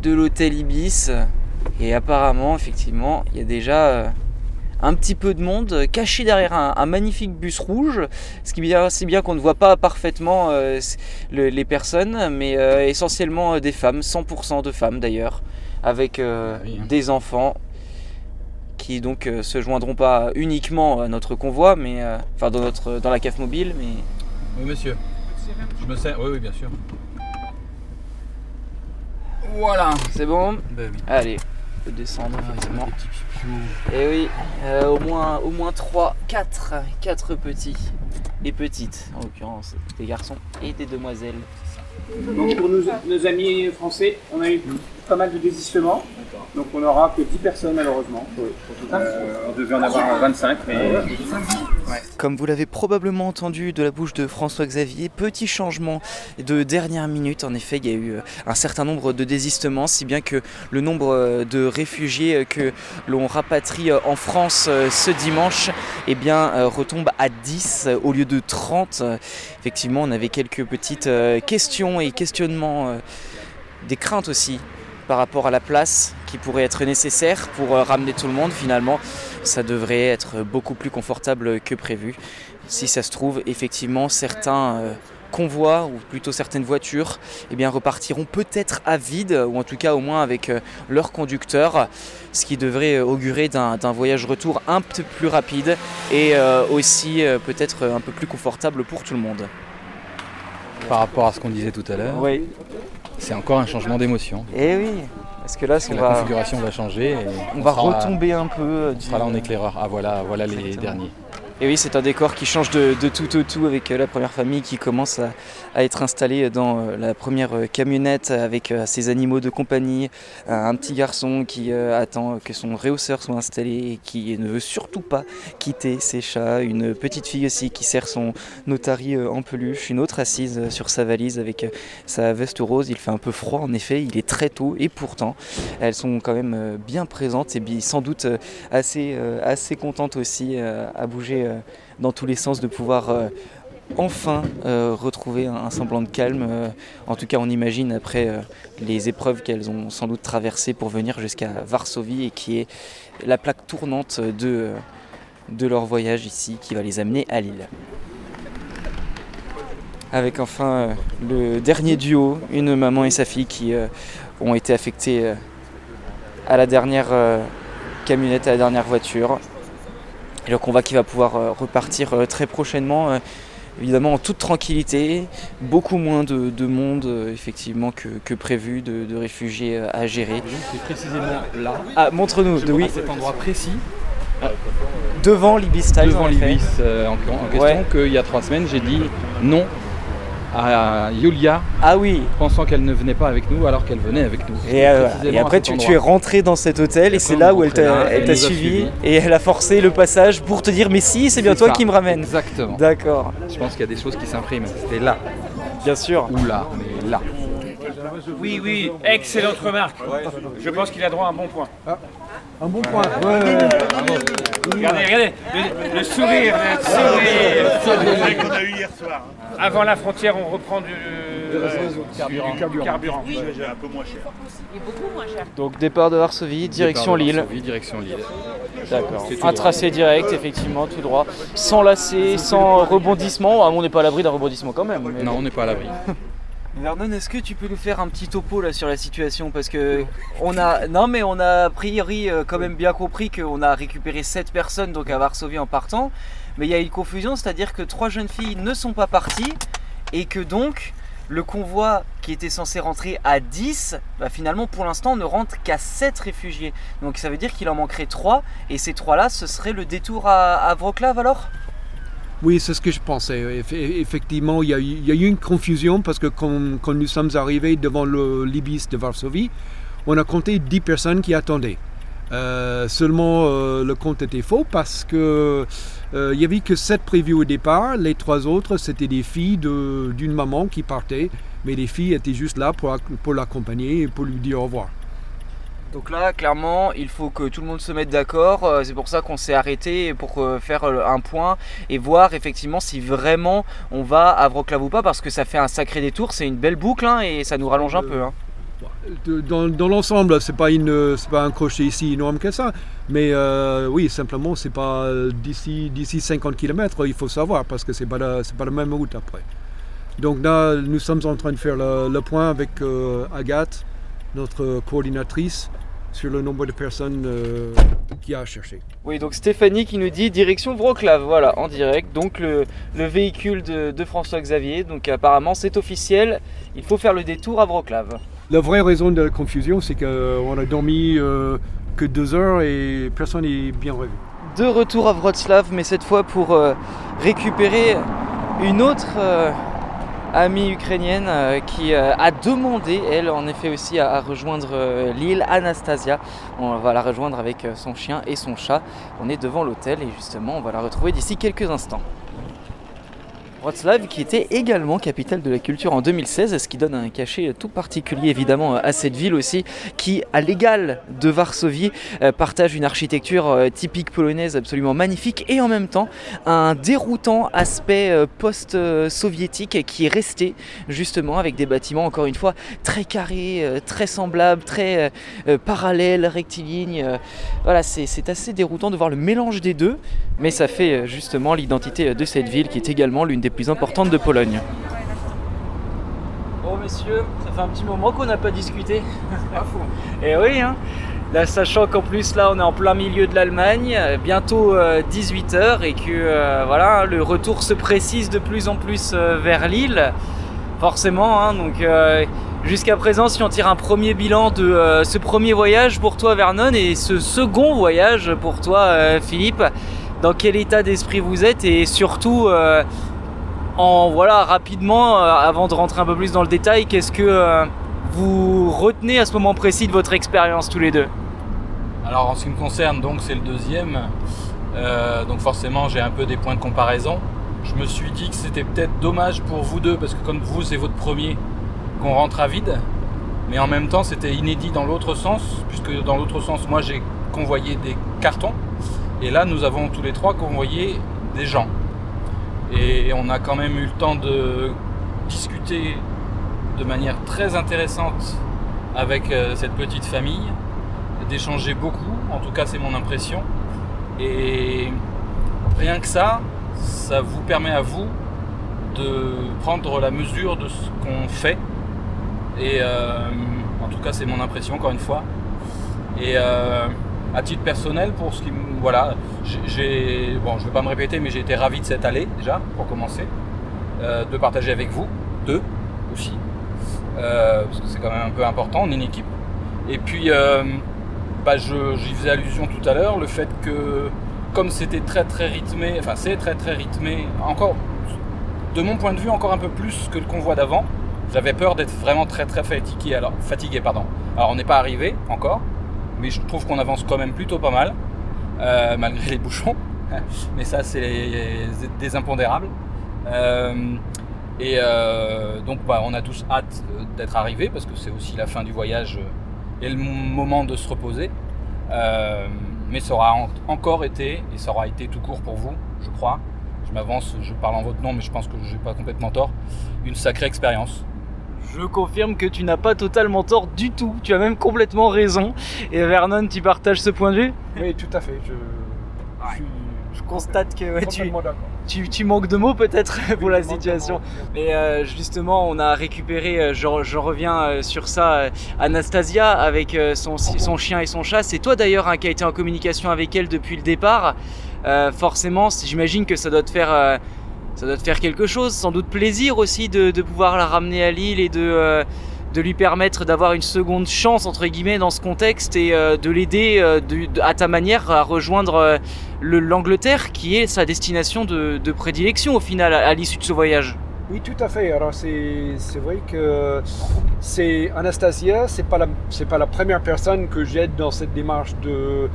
de l'hôtel Ibis. Et apparemment, effectivement, il y a déjà euh, un petit peu de monde caché derrière un, un magnifique bus rouge. Ce qui est bien, c'est bien qu'on ne voit pas parfaitement euh, le- les personnes, mais euh, essentiellement des femmes, 100% de femmes d'ailleurs, avec euh, des enfants qui donc se joindront pas uniquement à notre convoi, mais enfin dans notre dans la CAF mobile, mais Oui, monsieur. Je me sers. Oui, oui, bien sûr. Voilà. c'est bon. Ben oui. Allez, on peut descendre effectivement. Et oui, euh, au moins au moins 3, 4, 4 petits et petites, en l'occurrence des garçons et des demoiselles. Donc pour nos, nos amis français, on a eu pas mal de désistements. Donc on n'aura que 10 personnes malheureusement. Euh, on devait en avoir 25, mais... Ouais. Comme vous l'avez probablement entendu de la bouche de François Xavier, petit changement de dernière minute. En effet, il y a eu euh, un certain nombre de désistements, si bien que le nombre euh, de réfugiés euh, que l'on rapatrie euh, en France euh, ce dimanche eh bien, euh, retombe à 10 euh, au lieu de 30. Euh, Effectivement, on avait quelques petites euh, questions et questionnements, euh, des craintes aussi par rapport à la place qui pourrait être nécessaire pour euh, ramener tout le monde finalement ça devrait être beaucoup plus confortable que prévu. Si ça se trouve effectivement certains euh, convois ou plutôt certaines voitures eh bien, repartiront peut-être à vide ou en tout cas au moins avec euh, leur conducteur ce qui devrait augurer d'un voyage retour un peu plus rapide et aussi peut-être un peu plus confortable pour tout le monde. Par rapport à ce qu'on disait tout à l'heure, c'est encore un changement d'émotion. Et oui, parce que là, Parce que on la va- configuration va changer. Et on va retomber un peu. euh, On sera là en du- éclaireur. Ah voilà, voilà les derniers. Et oui, c'est un décor qui change de, de tout au tout avec euh, la première famille qui commence à, à être installée dans euh, la première euh, camionnette avec euh, ses animaux de compagnie, un, petit garçon qui attend que son réhausseur soit installé et qui ne veut surtout pas quitter ses chats, une petite fille aussi qui sert son notari en peluche, une autre assise sur sa valise avec sa veste rose. Il fait un peu froid en effet, il est très tôt et pourtant elles sont quand même bien présentes et sans doute assez, assez contentes aussi à bouger dans tous les sens de pouvoir enfin euh, retrouver un, semblant de calme. euh, en tout cas, on imagine après euh, les épreuves qu'elles ont sans doute traversées pour venir jusqu'à Varsovie et qui est la plaque tournante de, leur voyage ici qui va les amener à Lille. Avec enfin le dernier duo, une maman et sa fille qui ont été affectés euh, à la dernière camionnette, à la dernière voiture. Et le convoi qui va pouvoir repartir très prochainement, évidemment en toute tranquillité, beaucoup moins de, de monde euh, effectivement que, que prévu, de, de réfugiés euh, à gérer. C'est précisément là. Ah, montre-nous, de- oui. À cet endroit précis. devant l'Ibis Times, devant l'Ibis euh, en, en question Ouais. qu'il y a trois semaines j'ai dit non à Yulia Ah oui. pensant qu'elle ne venait pas avec nous alors qu'elle venait avec nous. Et, euh, et après, tu, es rentré dans cet hôtel et Et c'est là où elle t'a suivi et elle a forcé le passage pour te dire mais si, c'est bien toi ça, qui me ramène. Exactement. D'accord. Je pense qu'il y a des choses qui s'impriment. C'était là. Bien sûr. Ou là, mais là. Oui, oui, excellente remarque. Je pense qu'il a droit à un bon point. Un bon point. Regardez, regardez, le, le sourire, le sourire. qu'on a eu hier soir. Avant la frontière, on reprend du, du- du carburant. Oui, un peu moins cher. Il est beaucoup moins cher. Donc départ de Varsovie, direction Départ Lille. Varsovie, direction Lille. D'accord. Un tracé direct, effectivement, tout droit. Sans lacet, sans rebondissement. Ah, on n'est pas à l'abri d'un rebondissement quand même. mais Non, on n'est pas à l'abri. <laughs> Vernon, est-ce que tu peux nous faire un petit topo là sur la situation? Parce que on a, non mais on a a priori euh, quand même bien compris qu'on a récupéré 7 personnes donc à Varsovie en partant. Mais il y a une confusion, c'est-à-dire que trois jeunes filles ne sont pas parties et que donc le convoi qui était censé rentrer à 10, bah, finalement pour l'instant ne rentre qu'à 7 réfugiés. Donc ça veut dire qu'il en manquerait 3 et ces trois là ce serait le détour à, à Wrocław alors? Oui, c'est ce que je pensais. Eff- Effectivement, il y, a, eu- une confusion parce que quand, nous sommes arrivés devant le l'Ibis de Varsovie, on a compté 10 personnes qui attendaient. Euh, seulement, euh, le compte était faux parce que euh, il y avait que 7 prévus au départ. Les trois autres, c'était des filles d'une maman qui partait, mais les filles étaient juste là pour, pour l'accompagner et pour lui dire au revoir. Donc là, clairement, il faut que tout le monde se mette d'accord. Euh, C'est pour ça qu'on s'est arrêté pour euh, faire euh, un point et voir effectivement si vraiment on va à Wrocław ou pas, parce que ça fait un sacré détour. C'est une belle boucle hein, et ça nous rallonge un peu. hein. Dans, dans l'ensemble, c'est pas une, pas un crochet si énorme que ça, mais euh, oui, simplement, c'est pas d'ici, d'ici 50 km, il faut savoir, parce que c'est pas la, c'est pas la même route après. Donc là, nous sommes en train de faire le, le point avec euh, Agathe, notre coordinatrice, sur le nombre de personnes euh, qui a cherché. Oui, donc Stéphanie qui nous dit direction Wrocław, voilà, en direct. Donc le, le véhicule de, de François Xavier. Donc apparemment, c'est officiel. Il faut faire le détour à Wrocław. La vraie raison de la confusion, c'est qu'on a dormi euh, que deux heures et personne n'est bien revu. De retour à Wrocław, mais cette fois pour euh, récupérer une autre euh, amie ukrainienne euh, qui euh, a demandé, elle en effet aussi, à, rejoindre euh, l'île Anastasia. On va la rejoindre avec son chien et son chat. On est devant l'hôtel et justement on va la retrouver d'ici quelques instants. Wrocław qui était également capitale de la culture en 2016, ce qui donne un cachet tout particulier évidemment à cette ville aussi qui, à l'égal de Varsovie, euh, partage une architecture euh, typique polonaise absolument magnifique et en même temps un déroutant aspect euh, post-soviétique qui est resté justement avec des bâtiments encore une fois très carrés, très semblables, très parallèles, rectilignes. voilà, c'est assez déroutant de voir le mélange des deux, mais ça fait justement l'identité de cette ville qui est également l'une des plus importantes de Pologne. Bon messieurs, ça fait un petit moment qu'on n'a pas discuté. <laughs> Et oui, hein. Là, sachant qu'en plus là on est en plein milieu de l'Allemagne, euh, bientôt 18h et que euh, voilà, le retour se précise de plus en plus euh, vers Lille, forcément. hein, donc euh, jusqu'à présent, si on tire un premier bilan de euh, ce premier voyage pour toi Vernon et ce second voyage pour toi euh, Philippe, dans quel état d'esprit vous êtes et surtout euh, en voilà rapidement, euh, avant de rentrer un peu plus dans le détail, qu'est-ce que euh, vous retenez à ce moment précis de votre expérience tous les deux? Alors en ce qui me concerne, donc c'est le deuxième. Euh, donc forcément j'ai un peu des points de comparaison. Je me suis dit que c'était peut-être dommage pour vous deux parce que comme vous c'est votre premier qu'on rentre à vide. Mais en même temps c'était inédit dans l'autre sens puisque dans l'autre sens moi j'ai convoyé des cartons et là nous avons tous les trois convoyé des gens. Et on a quand même eu le temps de discuter de manière très intéressante avec euh, cette petite famille, d'échanger beaucoup, en tout cas c'est mon impression. Et rien que ça, ça vous permet à vous de prendre la mesure de ce qu'on fait. Et euh, en tout cas c'est mon impression encore une fois. Et euh, à titre personnel, pour ce qui voilà, j'ai- bon, je vais pas me répéter, mais j'ai été ravi de cette allée déjà pour commencer, Euh, de partager avec vous, deux aussi, Euh, parce que c'est quand même un peu important, on est une équipe. Et puis, euh, bah, j'y faisais allusion tout à l'heure, le fait que comme c'était très très rythmé, enfin c'est très très rythmé, encore, de mon point de vue, encore un peu plus que le convoi d'avant, j'avais peur d'être vraiment très très fatigué. Alors, fatigué, pardon. Alors on n'est pas arrivé encore, mais je trouve qu'on avance quand même plutôt pas mal, euh, malgré les bouchons. <laughs> mais ça, c'est des impondérables. Euh, et euh, donc, bah, on a tous hâte d'être arrivés parce que c'est aussi la fin du voyage et le moment de se reposer. mais ça aura encore été, et ça aura été tout court pour vous, je crois. Je m'avance, je parle en votre nom, mais je pense que je n'ai pas complètement tort. Une sacrée expérience. Je confirme que tu n'as pas totalement tort du tout. Tu as même complètement raison. Et Vernon, tu partages ce point de vue Oui, tout à fait. Je, je constate que ouais, tu, tu, tu, manques de mots peut-être pour la situation. Mais euh, justement, on a récupéré, euh, je, je reviens euh, sur ça, Anastasia avec son, son chien et son chat. C'est toi d'ailleurs hein, qui a été en communication avec elle depuis le départ. forcément, j'imagine que ça doit te faire ça doit te faire quelque chose, sans doute plaisir aussi de, pouvoir la ramener à Lille et de, euh, de lui permettre d'avoir une seconde chance entre guillemets dans ce contexte et euh, de l'aider euh, à ta manière à rejoindre l'Angleterre qui est sa destination de, prédilection au final à, l'issue de ce voyage. Oui, tout à fait. Alors c'est vrai que c'est Anastasia, c'est pas pas la première personne que j'aide dans cette démarche de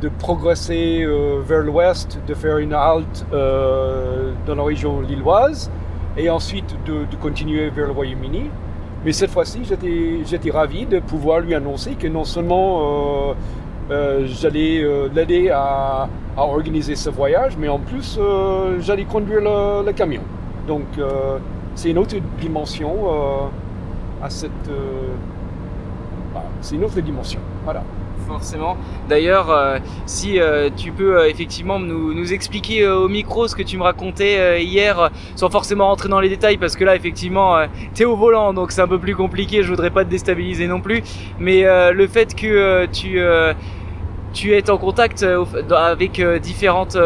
de progresser euh, vers l'ouest, de faire une halte euh, dans la région lilloise et ensuite de, continuer vers le Royaume-Uni. Mais cette fois-ci, j'étais ravi de pouvoir lui annoncer que non seulement euh, j'allais l'aider à, organiser ce voyage, mais en plus j'allais conduire le, camion. Donc c'est une autre dimension à cette... C'est une autre dimension. Voilà forcément. D'ailleurs, euh, si euh, tu peux euh, effectivement nous, nous expliquer au micro ce que tu me racontais hier, sans forcément rentrer dans les détails, parce que là, effectivement, tu es au volant, donc c'est un peu plus compliqué, je voudrais pas te déstabiliser non plus. Mais le fait que tu tu es en contact avec différentes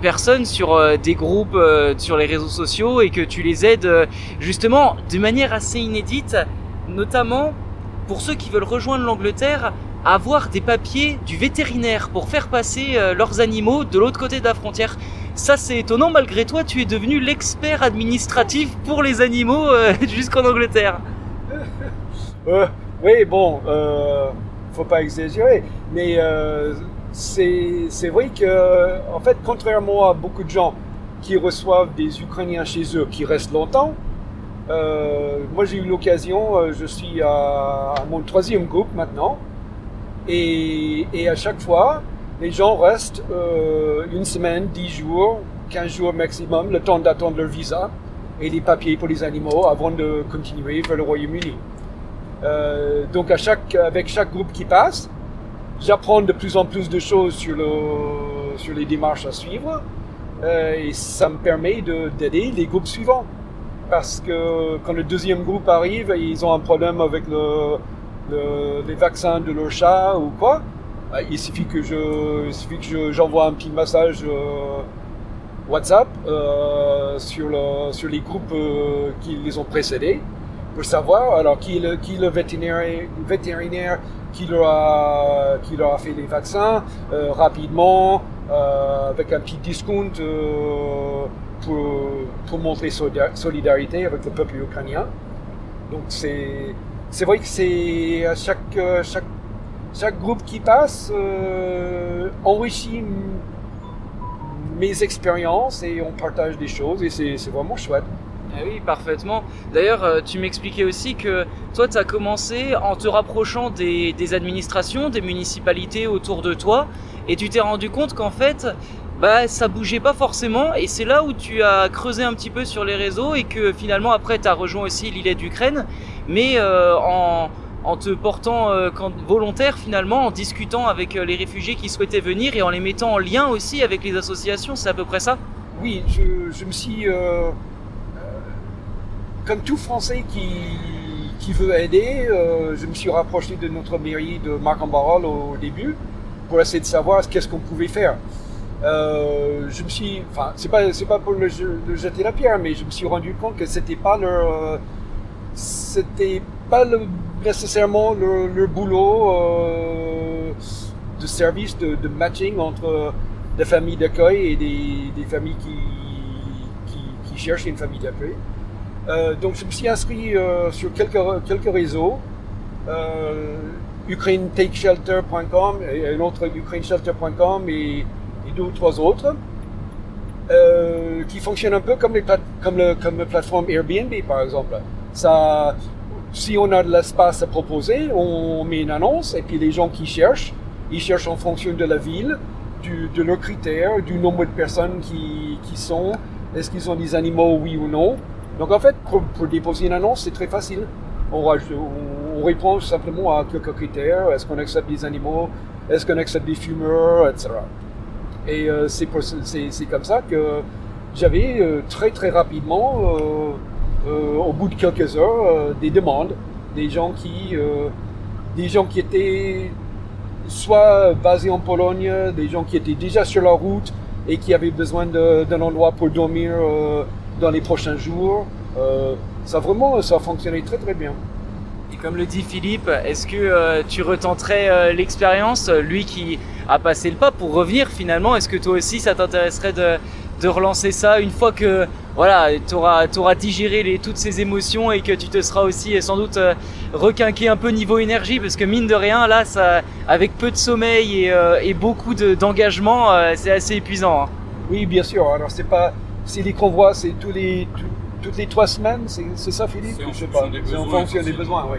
personnes sur des groupes sur les réseaux sociaux et que tu les aides justement de manière assez inédite, notamment pour ceux qui veulent rejoindre l'Angleterre avoir des papiers du vétérinaire pour faire passer euh, leurs animaux de l'autre côté de la frontière. Ça c'est étonnant, malgré toi tu es devenu l'expert administratif pour les animaux euh, <laughs> jusqu'en Angleterre. <laughs> Euh, oui, bon, faut pas exagérer, mais c'est vrai que, en fait, contrairement à beaucoup de gens qui reçoivent des Ukrainiens chez eux qui restent longtemps, moi j'ai eu l'occasion, je suis à mon troisième groupe maintenant, et, à chaque fois, les gens restent euh, une semaine, dix jours, quinze jours maximum, le temps d'attendre leur visa et les papiers pour les animaux avant de continuer vers le Royaume-Uni. Euh, donc avec chaque groupe qui passe, j'apprends de plus en plus de choses sur les démarches à suivre euh, et ça me permet d'aider les groupes suivants. Parce que quand le deuxième groupe arrive, ils ont un problème avec le, les vaccins de leur chat ou quoi, bah, il suffit que je, suffit que j'envoie un petit message euh, WhatsApp euh, sur, le, sur les groupes euh, qui les ont précédés pour savoir alors qui est le, qui le vétérinaire, vétérinaire qui leur a, qui leur a fait les vaccins rapidement avec un petit discount pour, pour montrer solidarité avec le peuple ukrainien. Donc c'est c'est vrai que c'est à chaque, euh, chaque, chaque groupe qui passe euh, enrichit mes expériences et on partage des choses et c'est vraiment chouette. Ah oui, parfaitement. D'ailleurs, euh, tu m'expliquais aussi que toi, tu as commencé en te rapprochant des, des, administrations, des municipalités autour de toi, et tu t'es rendu compte qu'en fait, bah, ça bougeait pas forcément, et c'est là où tu as creusé un petit peu sur les réseaux, et que finalement, après, tu as rejoint aussi l'île d'Ukraine mais euh, en, te portant euh, volontaire finalement, en discutant avec euh, les réfugiés qui souhaitaient venir et en les mettant en lien aussi avec les associations, c'est à peu près ça? Oui, je, je me suis, comme tout Français qui, qui veut aider, je me suis rapproché de notre mairie de Marc-en-Barol au début pour essayer de savoir qu'est-ce qu'on pouvait faire. Euh, je me suis, enfin, c'est pas, c'est pas pour le, le, jeter la pierre, mais je me suis rendu compte que c'était pas leur, c'était pas nécessairement le, boulot euh, de service de, matching entre de familles d'accueil et des, des familles qui, qui, cherchent une famille d'accueil. Euh, donc je me suis inscrit sur quelques, quelques réseaux, euh, ukrainetakeshelter.com et un autre ukraineshelter.com et, et deux ou trois autres, euh, qui fonctionnent un peu comme, le, comme la plateforme Airbnb par exemple. Si on a de l'espace à proposer, on met une annonce et puis les gens qui cherchent, ils cherchent en fonction de la ville, de leurs critères, du nombre de personnes qui, qui sont, est-ce qu'ils ont des animaux, oui ou non. Donc en fait, pour, déposer une annonce, c'est très facile. On- on répond simplement à quelques critères. Est-ce qu'on accepte des animaux? Est-ce qu'on accepte des fumeurs? Etc. Et euh, c'est comme ça que j'avais euh, très très rapidement, euh, au bout de quelques heures, des demandes, des gens qui, des gens qui étaient soit basés en Pologne, des gens qui étaient déjà sur la route et qui avaient besoin d'un endroit pour dormir dans les prochains jours. Ça vraiment, ça a fonctionné très très bien. Et comme le dit Philippe, est-ce que euh, tu retenterais euh, l'expérience, euh, lui qui a passé le pas pour revenir finalement? Est-ce que toi aussi ça t'intéresserait de, relancer ça une fois que voilà, tu auras, digéré toutes ces émotions et que tu te seras aussi sans doute euh, requinqué un peu niveau énergie? Parce que mine de rien, là, avec peu de sommeil et, beaucoup de- d'engagement, c'est assez épuisant. hein. Oui, bien sûr. Alors c'est pas, c'est les convois, c'est tous les, toutes les trois semaines, c'est c'est ça, Philippe? C'est en Je sais pas. C'est en fonction des besoins, oui.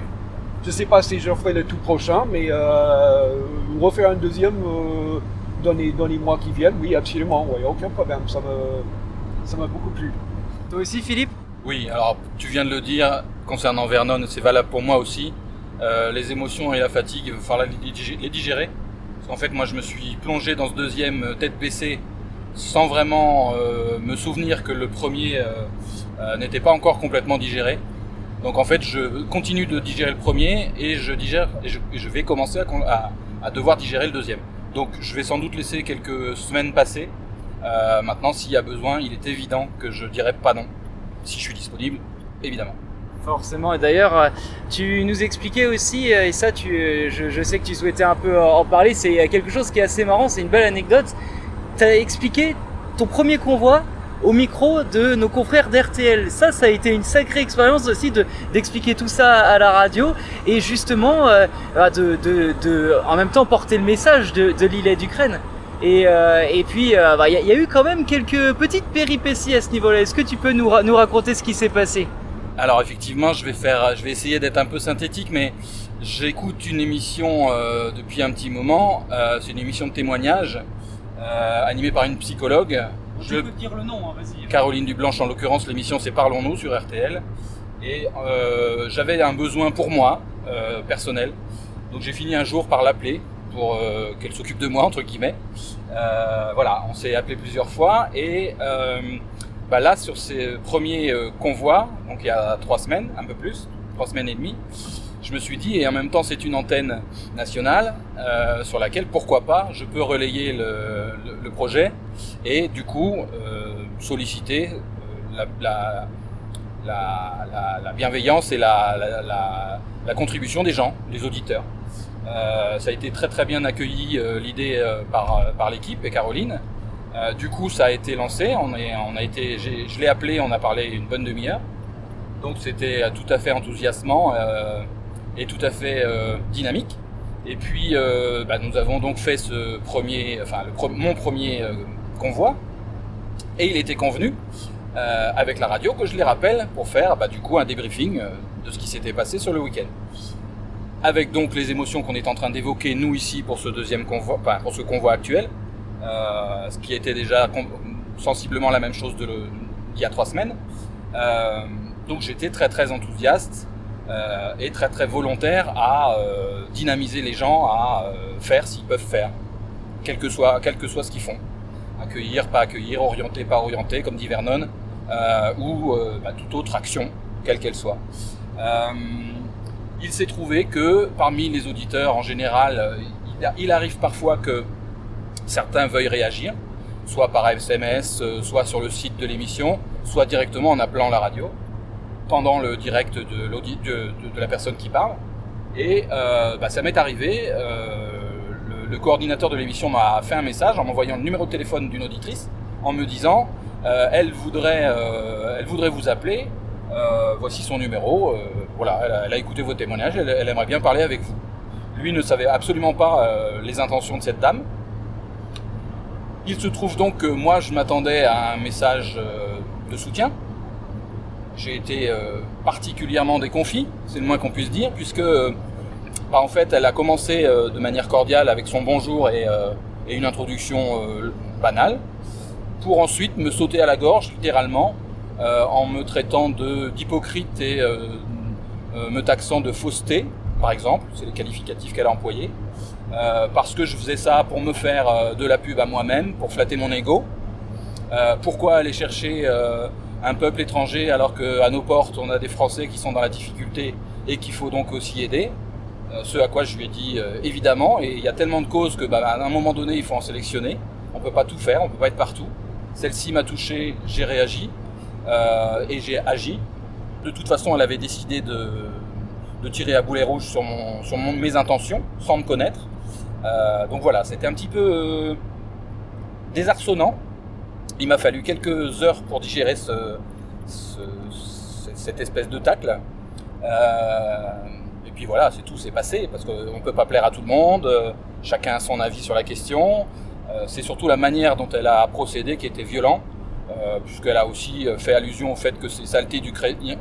Je sais pas si je ferai le tout prochain, mais euh, refaire un deuxième euh, dans, les, dans les mois qui viennent, oui, absolument, oui, aucun problème. Ça me, ça m'a beaucoup plu. Toi aussi, Philippe? Oui, alors tu viens de le dire, concernant Vernon, c'est valable pour moi aussi. Euh, les émotions et la fatigue, il va falloir les digé- les digérer. Parce qu'en fait, moi, je me suis plongé dans ce deuxième tête baissée sans vraiment euh, me souvenir que le premier euh, euh, n'était pas encore complètement digéré. Donc en fait, je continue de digérer le premier et je digère et je, vais commencer à, à- devoir digérer le deuxième. Donc je vais sans doute laisser quelques semaines passer. Euh, maintenant, s'il y a besoin, il est évident que je dirai pas non si je suis disponible, évidemment. Forcément, et d'ailleurs, euh, tu nous expliquais aussi, et ça, tu, je, je sais que tu souhaitais un peu en parler, c'est quelque chose qui est assez marrant, c'est une belle anecdote. Tu as expliqué ton premier convoi au micro de nos confrères d'RTL. Ça, ça a été une sacrée expérience aussi de d'expliquer tout ça à la radio et justement euh, bah, de, en même temps porter le message de, l'île d'Ukraine. Et, euh, et puis, euh, bah, il y, a- eu quand même quelques petites péripéties à ce niveau-là. Est-ce que tu peux nous, ra- nous raconter ce qui s'est passé? Alors effectivement, je vais essayer d'être un peu synthétique, mais j'écoute une émission depuis un petit moment. C'est une émission de témoignage animée par une psychologue. Je- dire le nom, hein, vas-y. Caroline Dublanche, en l'occurrence, l'émission c'est Parlons-nous sur RTL. Et euh, j'avais un besoin pour moi, euh, personnel. Donc j'ai fini un jour par l'appeler pour euh, qu'elle s'occupe de moi, entre guillemets. Euh, voilà, on s'est appelé plusieurs fois. Et euh, bah là, sur ces premiers euh, convois, donc il y a trois semaines, un peu plus, trois semaines et demie, je me suis dit, et en même temps c'est une antenne nationale euh, sur laquelle, pourquoi pas, je peux relayer le, le- projet et du coup euh, solliciter euh, la, la, la, la- la bienveillance et la, contribution des gens, des auditeurs. Euh, ça a été très très bien accueilli euh, l'idée euh, par, par l'équipe et Caroline. Du coup, ça a été lancé. On, est, on a été, je l'ai appelé, on a parlé une bonne demi-heure. Donc c'était tout à fait enthousiasmant et tout à fait euh, dynamique. Et puis euh, bah, nous avons donc fait ce premier, enfin mon premier euh, convoi. Et il était convenu euh, avec la radio que je les rappelle pour faire bah, du coup un débriefing de ce qui s'était passé sur le week-end. Avec donc les émotions qu'on est en train d'évoquer nous ici pour ce deuxième convoi, enfin, pour ce convoi actuel, euh, ce qui était déjà sensiblement la même chose de le- il y a trois semaines. Donc j'étais très très enthousiaste euh, et très très volontaire à euh, dynamiser les gens à euh, faire s'ils peuvent faire, quel que soit quel que soit ce qu'ils font, accueillir, pas accueillir, orienter, pas orienter, comme dit Vernon, euh, ou euh, bah, toute autre action, quelle qu'elle soit. Euh, il s'est trouvé que parmi les auditeurs en général, il, arrive parfois que certains veuillent réagir, soit par SMS, soit sur le site de l'émission, soit directement en appelant la radio, pendant le direct de, la personne qui parle. Et euh, bah, ça m'est arrivé euh, le, coordinateur de l'émission m'a fait un message en m'envoyant le numéro de téléphone d'une auditrice en me disant euh, elle, voudrait, elle voudrait vous appeler, voici son numéro, voilà, elle a, écouté vos témoignages, elle, elle aimerait bien parler avec vous. Lui ne savait absolument pas les intentions de cette dame. Il se trouve donc que moi je m'attendais à un message de soutien. J'ai été euh, particulièrement déconfit, c'est le moins qu'on puisse dire, puisque euh, bah, en fait elle a commencé euh, de manière cordiale avec son bonjour et, et une introduction banale, pour ensuite me sauter à la gorge littéralement en me traitant d'hypocrite et me taxant de fausseté, par exemple, c'est les qualificatifs qu'elle a employés, euh, parce que je faisais ça pour me faire de la pub à moi-même, pour flatter mon ego. Pourquoi aller chercher un peuple étranger alors qu'à nos portes on a des Français qui sont dans la difficulté et qu'il faut donc aussi aider Euh, Ce à quoi je lui ai dit euh, évidemment, et il y a tellement de causes que bah, à un moment donné il faut en sélectionner. On peut pas tout faire, on peut pas être partout. Celle-ci m'a touché, j'ai réagi euh, et j'ai agi. De toute façon, elle avait décidé de, tirer à boulet rouge sur, sur mes intentions, sans me connaître. Donc voilà, c'était un petit peu désarçonnant. Il m'a fallu quelques heures pour digérer ce, ce- ce- cette espèce de tacle. Euh, et puis voilà, c'est tout, c'est passé, parce qu'on ne peut pas plaire à tout le monde, euh, chacun a son avis sur la question. Euh, c'est surtout la manière dont elle a procédé qui était violent, euh, puisqu'elle a aussi fait allusion au fait que ces saletés d'Ukrainiens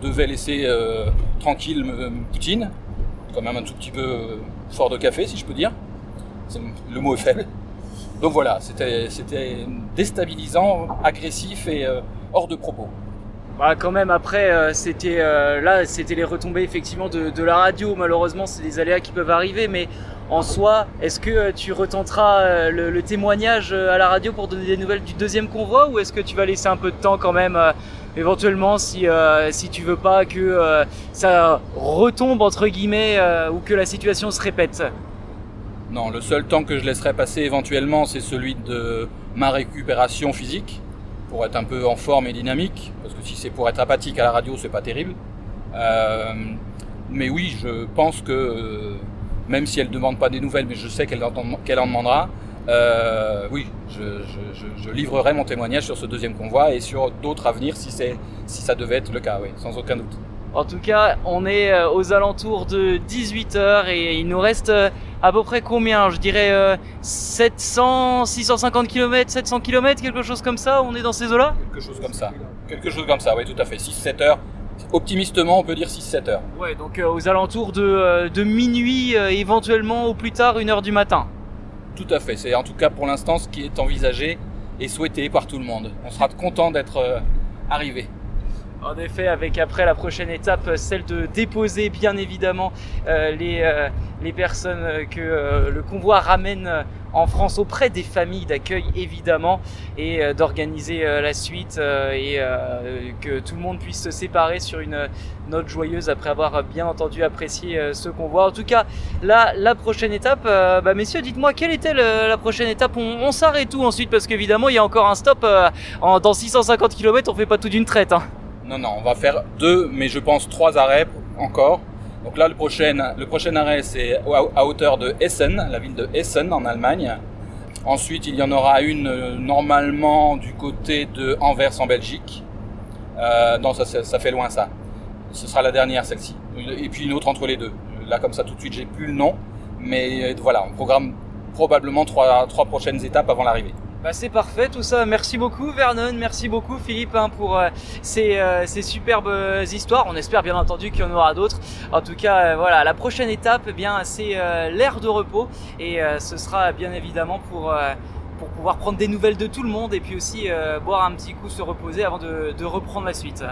devaient laisser tranquille Poutine, quand même un tout petit peu fort de café, si je peux dire. Le mot est faible. Donc voilà, c'était déstabilisant, agressif et euh, hors de propos. Bah quand même après euh, c'était euh, là c'était les retombées effectivement de, la radio malheureusement c'est des aléas qui peuvent arriver mais en soi est-ce que tu retenteras le, témoignage à la radio pour donner des nouvelles du deuxième convoi ou est-ce que tu vas laisser un peu de temps quand même éventuellement si si tu veux pas que ça retombe entre guillemets ou que la situation se répète? Non, le seul temps que je laisserai passer éventuellement, c'est celui de ma récupération physique, pour être un peu en forme et dynamique, parce que si c'est pour être apathique à la radio, c'est pas terrible. Euh, mais oui, je pense que, euh, même si elle ne demande pas des nouvelles, mais je sais qu'elle en, demandera, euh, oui, je, livrerai mon témoignage sur ce deuxième convoi et sur d'autres à venir si, si ça devait être le cas, oui, sans aucun doute. En tout cas, on est euh, aux alentours de 18h et il nous reste euh, à peu près combien? Je dirais euh, 700, 650 km, 700 km, quelque chose comme ça On est dans ces eaux-là? Quelque chose comme ça. Quelque chose comme ça, oui, tout à fait. 6-7 heures. Optimistement, on peut dire 6-7 heures. Ouais, donc euh, aux alentours de, de minuit, éventuellement au plus tard 1h du matin. Tout à fait. C'est en tout cas pour l'instant ce qui est envisagé et souhaité par tout le monde. On sera content d'être arrivé. En effet, avec après la prochaine étape, celle de déposer bien évidemment euh, les, euh, les personnes que euh, le convoi ramène en France auprès des familles d'accueil évidemment et d'organiser la suite et que tout le monde puisse se séparer sur une note joyeuse après avoir bien entendu apprécié ce convoi. En tout cas, là, la prochaine étape, bah, messieurs, dites-moi quelle était la prochaine étape? On, s'arrête où ensuite? Parce qu'évidemment, il y a encore un stop en, dans 650 km, on fait pas tout d'une traite. Hein. Non, non, on va faire deux, mais je pense trois arrêts encore. Donc là, le prochain, arrêt, c'est à, hauteur de Essen, la ville de Essen en Allemagne. Ensuite, il y en aura une euh, normalement du côté de Anvers en Belgique. Euh, non, ça fait loin ça. Ce sera la dernière, celle-ci. Et puis une autre entre les deux. Là, comme ça, tout de suite, j'ai plus le nom. Mais euh, voilà, on programme probablement trois, trois prochaines étapes avant l'arrivée. Bah c'est parfait tout ça. Merci beaucoup Vernon, merci beaucoup Philippe hein, pour euh, ces, euh, ces superbes euh, histoires. On espère bien entendu qu'il y en aura d'autres. En tout cas, voilà, la prochaine étape, eh bien c'est l'ère de repos et ce sera bien évidemment pour pour pouvoir prendre des nouvelles de tout le monde et puis aussi boire un petit coup, se reposer avant de reprendre la suite.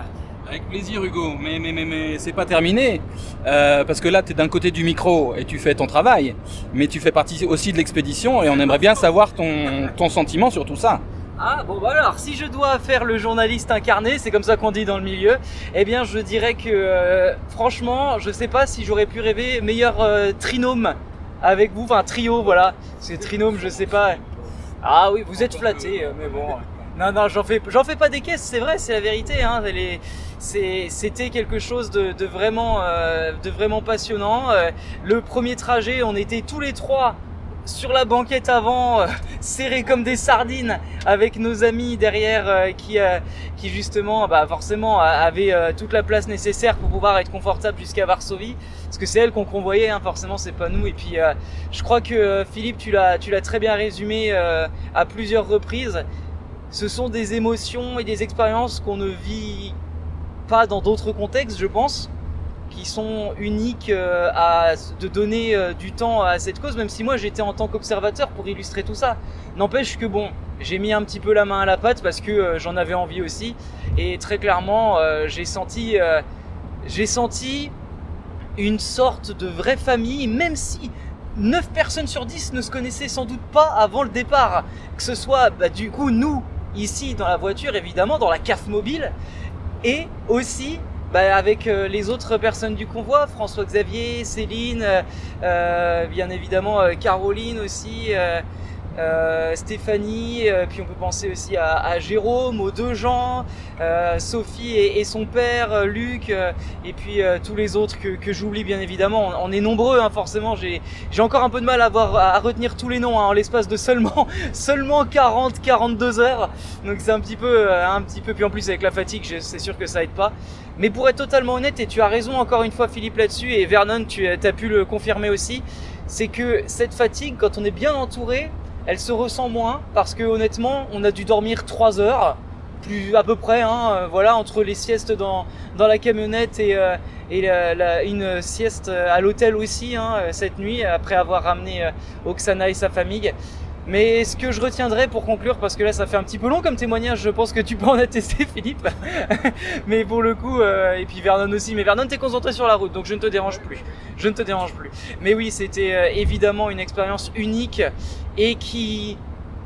Avec plaisir Hugo, mais, mais, mais, mais c'est pas terminé. Euh, parce que là, tu es d'un côté du micro et tu fais ton travail, mais tu fais partie aussi de l'expédition et on aimerait bien savoir ton, ton sentiment sur tout ça. Ah bon bah alors si je dois faire le journaliste incarné, c'est comme ça qu'on dit dans le milieu, eh bien je dirais que euh, franchement je sais pas si j'aurais pu rêver meilleur euh, trinôme avec vous, enfin trio voilà, c'est trinôme je sais pas. Ah oui vous êtes flatté mais bon. Non non j'en fais j'en fais pas des caisses c'est vrai c'est la vérité hein. C'était quelque chose de, euh, vraiment passionnant. Euh, le premier trajet, on était tous les trois sur la banquette avant, euh, <laughs> serrés comme des sardines, avec nos amis derrière qui, qui justement, bah forcément, avaient toute la place nécessaire pour pouvoir être confortable jusqu'à Varsovie. Parce que c'est elle qu'on convoyait, hein, forcément, c'est pas nous. Et puis, je crois que Philippe, tu l'as, tu l'as très bien résumé à plusieurs reprises. Ce sont des émotions et des expériences qu'on ne vit pas dans d'autres contextes, je pense qui sont uniques euh, à de donner euh, du temps à cette cause, même si moi j'étais en tant qu'observateur pour illustrer tout ça. N'empêche que bon, j'ai mis un petit peu la main à la pâte parce que euh, j'en avais envie aussi, et très clairement j'ai senti, j'ai senti une sorte de vraie famille, même si 9 personnes sur 10 ne se connaissaient sans doute pas avant le départ. Que ce soit bah, du coup nous, ici dans la voiture, évidemment, dans la CAF mobile, et aussi bah, avec euh, les autres personnes du convoi, François Xavier, Céline, euh, euh, bien évidemment Caroline aussi. Euh, Stéphanie, euh, puis on peut penser aussi à, Jérôme, aux deux gens, euh, Sophie et, son père, Luc, et puis tous les autres que, j'oublie bien évidemment. On, est nombreux, hein, forcément. J'ai encore un peu de mal à, avoir, à retenir tous les noms hein, en l'espace de seulement, <laughs> seulement 40-42 heures. Donc c'est un petit peu, un petit peu. Puis en plus avec la fatigue, c'est sûr que ça aide pas. Mais pour être totalement honnête, et tu as raison encore une fois Philippe là-dessus, et Vernon, tu as pu le confirmer aussi, c'est que cette fatigue, quand on est bien entouré, elle se ressent moins parce que honnêtement, on a dû dormir 3 heures, plus à peu près, hein, euh, voilà, entre les siestes dans, dans la camionnette et, euh, une sieste à l'hôtel aussi hein, cette nuit, après avoir ramené euh, Oksana et sa famille. Mais ce que je retiendrai pour conclure, parce que là ça fait un petit peu long comme témoignage, je pense que tu peux en attester <laughs> Philippe. mais pour le coup, euh, et puis Vernon aussi, mais Vernon t'es concentré sur la route, donc je ne te dérange plus. Je ne te dérange plus. Mais oui, c'était euh, évidemment une expérience unique et qui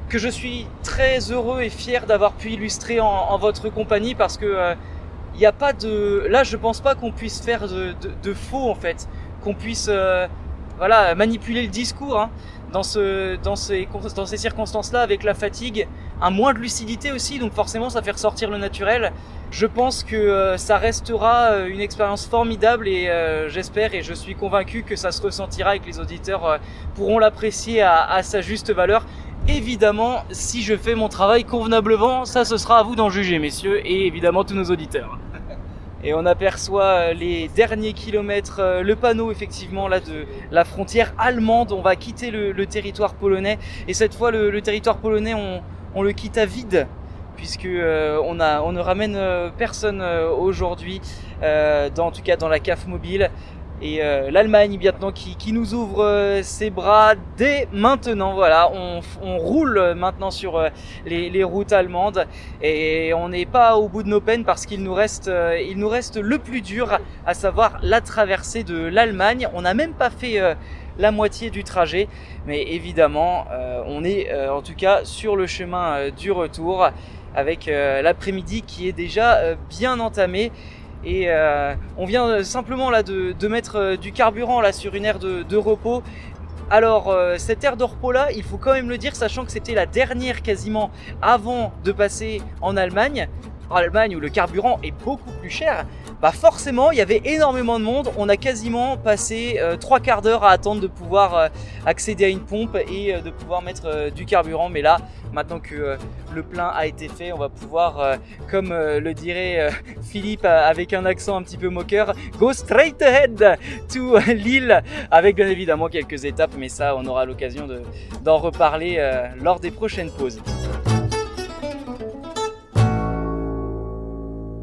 que je suis très heureux et fier d'avoir pu illustrer en, votre compagnie parce que il euh, n'y a pas de là je pense pas qu'on puisse faire de, de, de, faux en fait qu'on puisse euh, voilà manipuler le discours hein dans, ce, dans, ces, circonstances-là, avec la fatigue, un moins de lucidité aussi, donc forcément ça fait ressortir le naturel. Je pense que euh, ça restera euh, une expérience formidable et euh, j'espère et je suis convaincu que ça se ressentira et que les auditeurs pourront l'apprécier à sa juste valeur. Évidemment, si je fais mon travail convenablement, ça ce sera à vous d'en juger, messieurs, et évidemment tous nos auditeurs et on aperçoit euh, les derniers kilomètres, euh, le panneau effectivement de la frontière allemande. On va quitter le, territoire polonais et cette fois le, territoire polonais on, le quitte à vide puisque euh, on, ne ramène personne aujourd'hui, en tout cas dans la CAF mobile. Et euh, l'Allemagne maintenant qui, qui, nous ouvre euh, ses bras dès maintenant. Voilà, on, on roule maintenant sur euh, les, les, routes allemandes et on n'est pas au bout de nos peines parce qu'il nous reste, euh, il nous reste le plus dur, à savoir la traversée de l'Allemagne. On n'a même pas fait la moitié du trajet, mais évidemment, on est en tout cas sur le chemin du retour avec l'après-midi qui est déjà bien entamé. Et euh, on vient simplement là de, mettre euh, du carburant là sur une aire de, repos. Alors euh, cette aire de repos là, il faut quand même le dire, sachant que c'était la dernière quasiment avant de passer en Allemagne. En Allemagne où le carburant est beaucoup plus cher, bah forcément il y avait énormément de monde. On a quasiment passé euh, trois quarts d'heure à attendre de pouvoir euh, accéder à une pompe et euh, de pouvoir mettre du carburant. Mais là, maintenant que le plein a été fait, on va pouvoir, comme le dirait <laughs> Philippe avec un accent un petit peu moqueur, go straight ahead to <laughs> Lille, avec bien évidemment quelques étapes. Mais ça, on aura l'occasion d'en reparler lors des prochaines pauses.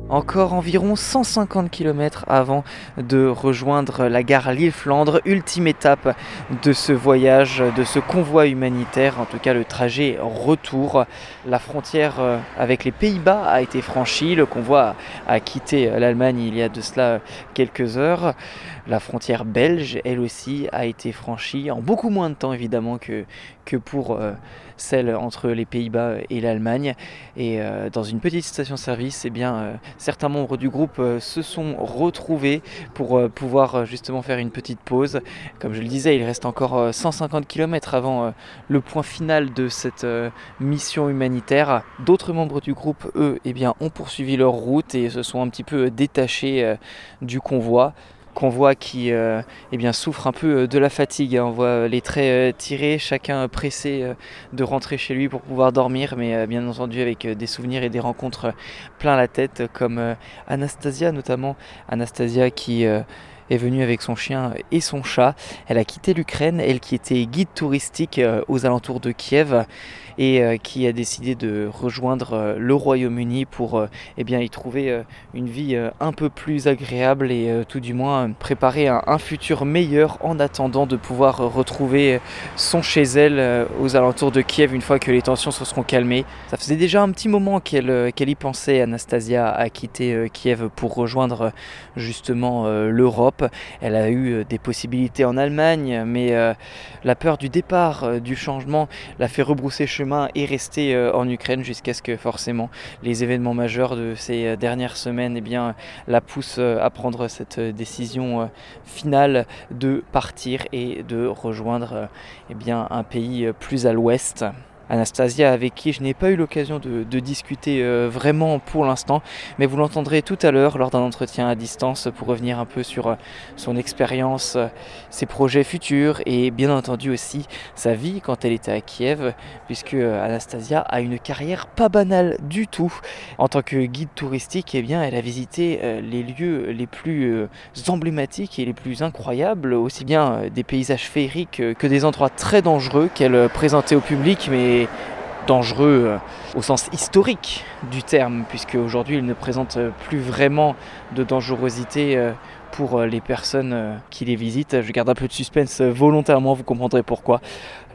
Encore environ 150 km avant de rejoindre la gare Lille-Flandre, ultime étape de ce voyage, de ce convoi humanitaire, en tout cas le trajet retour. La frontière euh, avec les Pays-Bas a été franchie, le convoi a quitté l'Allemagne il y a de cela quelques heures. La frontière belge, elle aussi, a été franchie en beaucoup moins de temps évidemment que, pour euh, celle entre les Pays-Bas et l'Allemagne. Et euh, dans une petite station-service, eh euh, certains membres du groupe se sont retrouvés pour pouvoir justement faire une petite pause. Comme je le disais, il reste encore euh, 150 km avant le point final de cette mission humanitaire. D'autres membres du groupe, eux, eh ont poursuivi leur route et se sont un petit peu détachés du convoi. Convoi qui euh, eh souffre un peu euh, de la fatigue. hein. On voit euh, les traits tirés, chacun pressé de rentrer chez lui pour pouvoir dormir, mais bien entendu avec des souvenirs et des rencontres plein la tête, comme Anastasia notamment. Anastasia qui est venue avec son chien et son chat. Elle a quitté l'Ukraine, elle qui était guide touristique aux alentours de Kiev et euh, qui a décidé de rejoindre euh, le Royaume-Uni pour euh, eh bien, y trouver une vie un peu plus agréable et tout du moins préparer un, futur meilleur en attendant de pouvoir retrouver son chez elle aux alentours de Kiev une fois que les tensions se seront calmées. Ça faisait déjà un petit moment qu'elle qu'elle y pensait, Anastasia, à quitter Kiev pour rejoindre justement l'Europe. Elle a eu des possibilités en Allemagne, mais la peur du départ, du changement, l'a fait rebrousser chemin et rester euh, en Ukraine jusqu'à ce que forcément les événements majeurs de ces euh, dernières semaines eh la poussent euh, à prendre cette décision finale de partir et de rejoindre eh un pays plus à l'ouest. Anastasia, avec qui je n'ai pas eu l'occasion de, discuter euh, vraiment pour l'instant, mais vous l'entendrez tout à l'heure lors d'un entretien à distance pour revenir un peu sur euh, son expérience, euh, ses projets futurs et bien entendu aussi sa vie quand elle était à Kiev, puisque Anastasia a une carrière pas banale du tout. En tant que guide touristique, eh bien, elle a visité les lieux les plus emblématiques et les plus incroyables, aussi bien des paysages féeriques que des endroits très dangereux qu'elle présentait au public, mais dangereux euh, au sens historique du terme, puisque aujourd'hui il ne présente euh, plus vraiment de dangerosité euh, pour euh, les personnes euh, qui les visitent. Je garde un peu de suspense euh, volontairement, vous comprendrez pourquoi.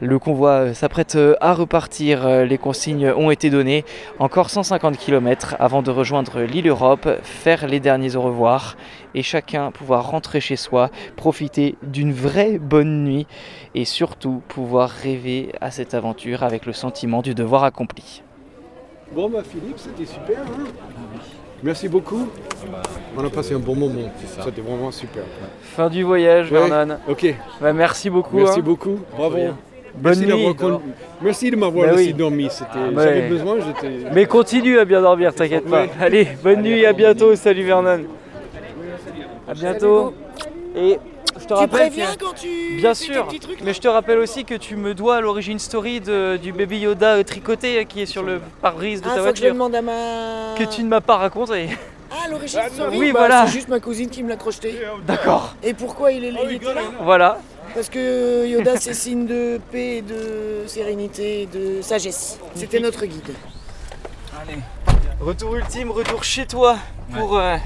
Le convoi s'apprête à repartir, les consignes ont été données. Encore 150 km avant de rejoindre l'île Europe, faire les derniers au revoir et chacun pouvoir rentrer chez soi, profiter d'une vraie bonne nuit et surtout pouvoir rêver à cette aventure avec le sentiment du devoir accompli. Bon, bah Philippe, c'était super. hein Merci beaucoup. On a passé un bon moment. C'était vraiment super. Fin du voyage, Ouais, Vernon. Ok. Bah, merci beaucoup. Merci hein. beaucoup. Bravo. Bonne Merci nuit. con- Merci de m'avoir Bah laissé oui. dormir. C'était... Ouais. J'avais besoin, j'étais. Mais continue à bien dormir, t'inquiète pas. Ouais. Allez, bonne nuit, à bientôt. Salut Vernon. À bientôt. Et te Tu rappelle. préviens que- quand tu Bien fais tes sûr. petits trucs, mais je te rappelle aussi que tu me dois l'origine story de- du bébé Yoda euh, tricoté euh, qui est sur le pare-brise de Ah, ta faut que je voiture. demande à ma. Que tu ne m'as pas raconté. Ah, l'origine story oui, bah, voilà. C'est juste ma cousine qui me l'a crocheté. D'accord. Et pourquoi il, est, il était là Voilà. Parce que Yoda, c'est signe de paix, de sérénité, de sagesse. C'était notre guide. Retour ultime, retour chez toi pour. euh,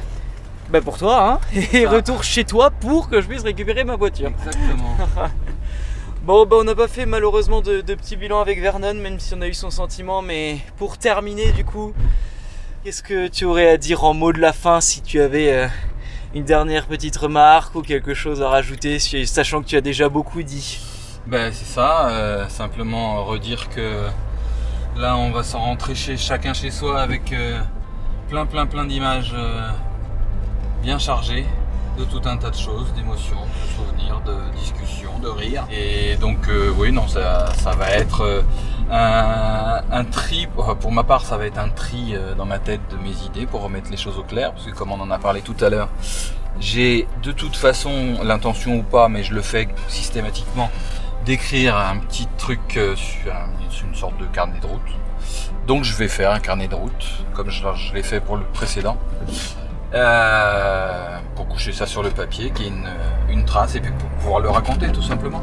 bah pour toi, hein. <laughs> Et retour chez toi pour que je puisse récupérer ma voiture. Exactement. <laughs> Bon, bah on n'a pas fait malheureusement de, de petit bilan avec Vernon, même si on a eu son sentiment, mais pour terminer du coup, qu'est-ce que tu aurais à dire en mot de la fin si tu avais euh, une dernière petite remarque ou quelque chose à rajouter, sachant que tu as déjà beaucoup dit? Ben c'est ça, euh, simplement redire que là on va s'en rentrer chez chacun chez soi avec euh, plein plein plein d'images bien chargées de tout un tas de choses, d'émotions, de souvenirs, de discussions, de rires. Et donc euh, oui non ça, va être euh, un, tri, enfin, pour ma part ça va être un tri euh, dans ma tête de mes idées pour remettre les choses au clair, parce que comme on en a parlé tout à l'heure, j'ai de toute façon l'intention ou pas, mais je le fais systématiquement, d'écrire un petit truc sur un- sur une sorte de carnet de route. Donc je vais faire un carnet de route, comme je l'ai fait pour le précédent, euh, pour coucher ça sur le papier, qui est une, une trace, et puis pour pouvoir le raconter tout simplement.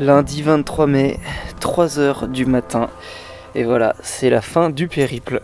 Lundi 23 mai, 3h du matin. Et voilà, c'est la fin du périple.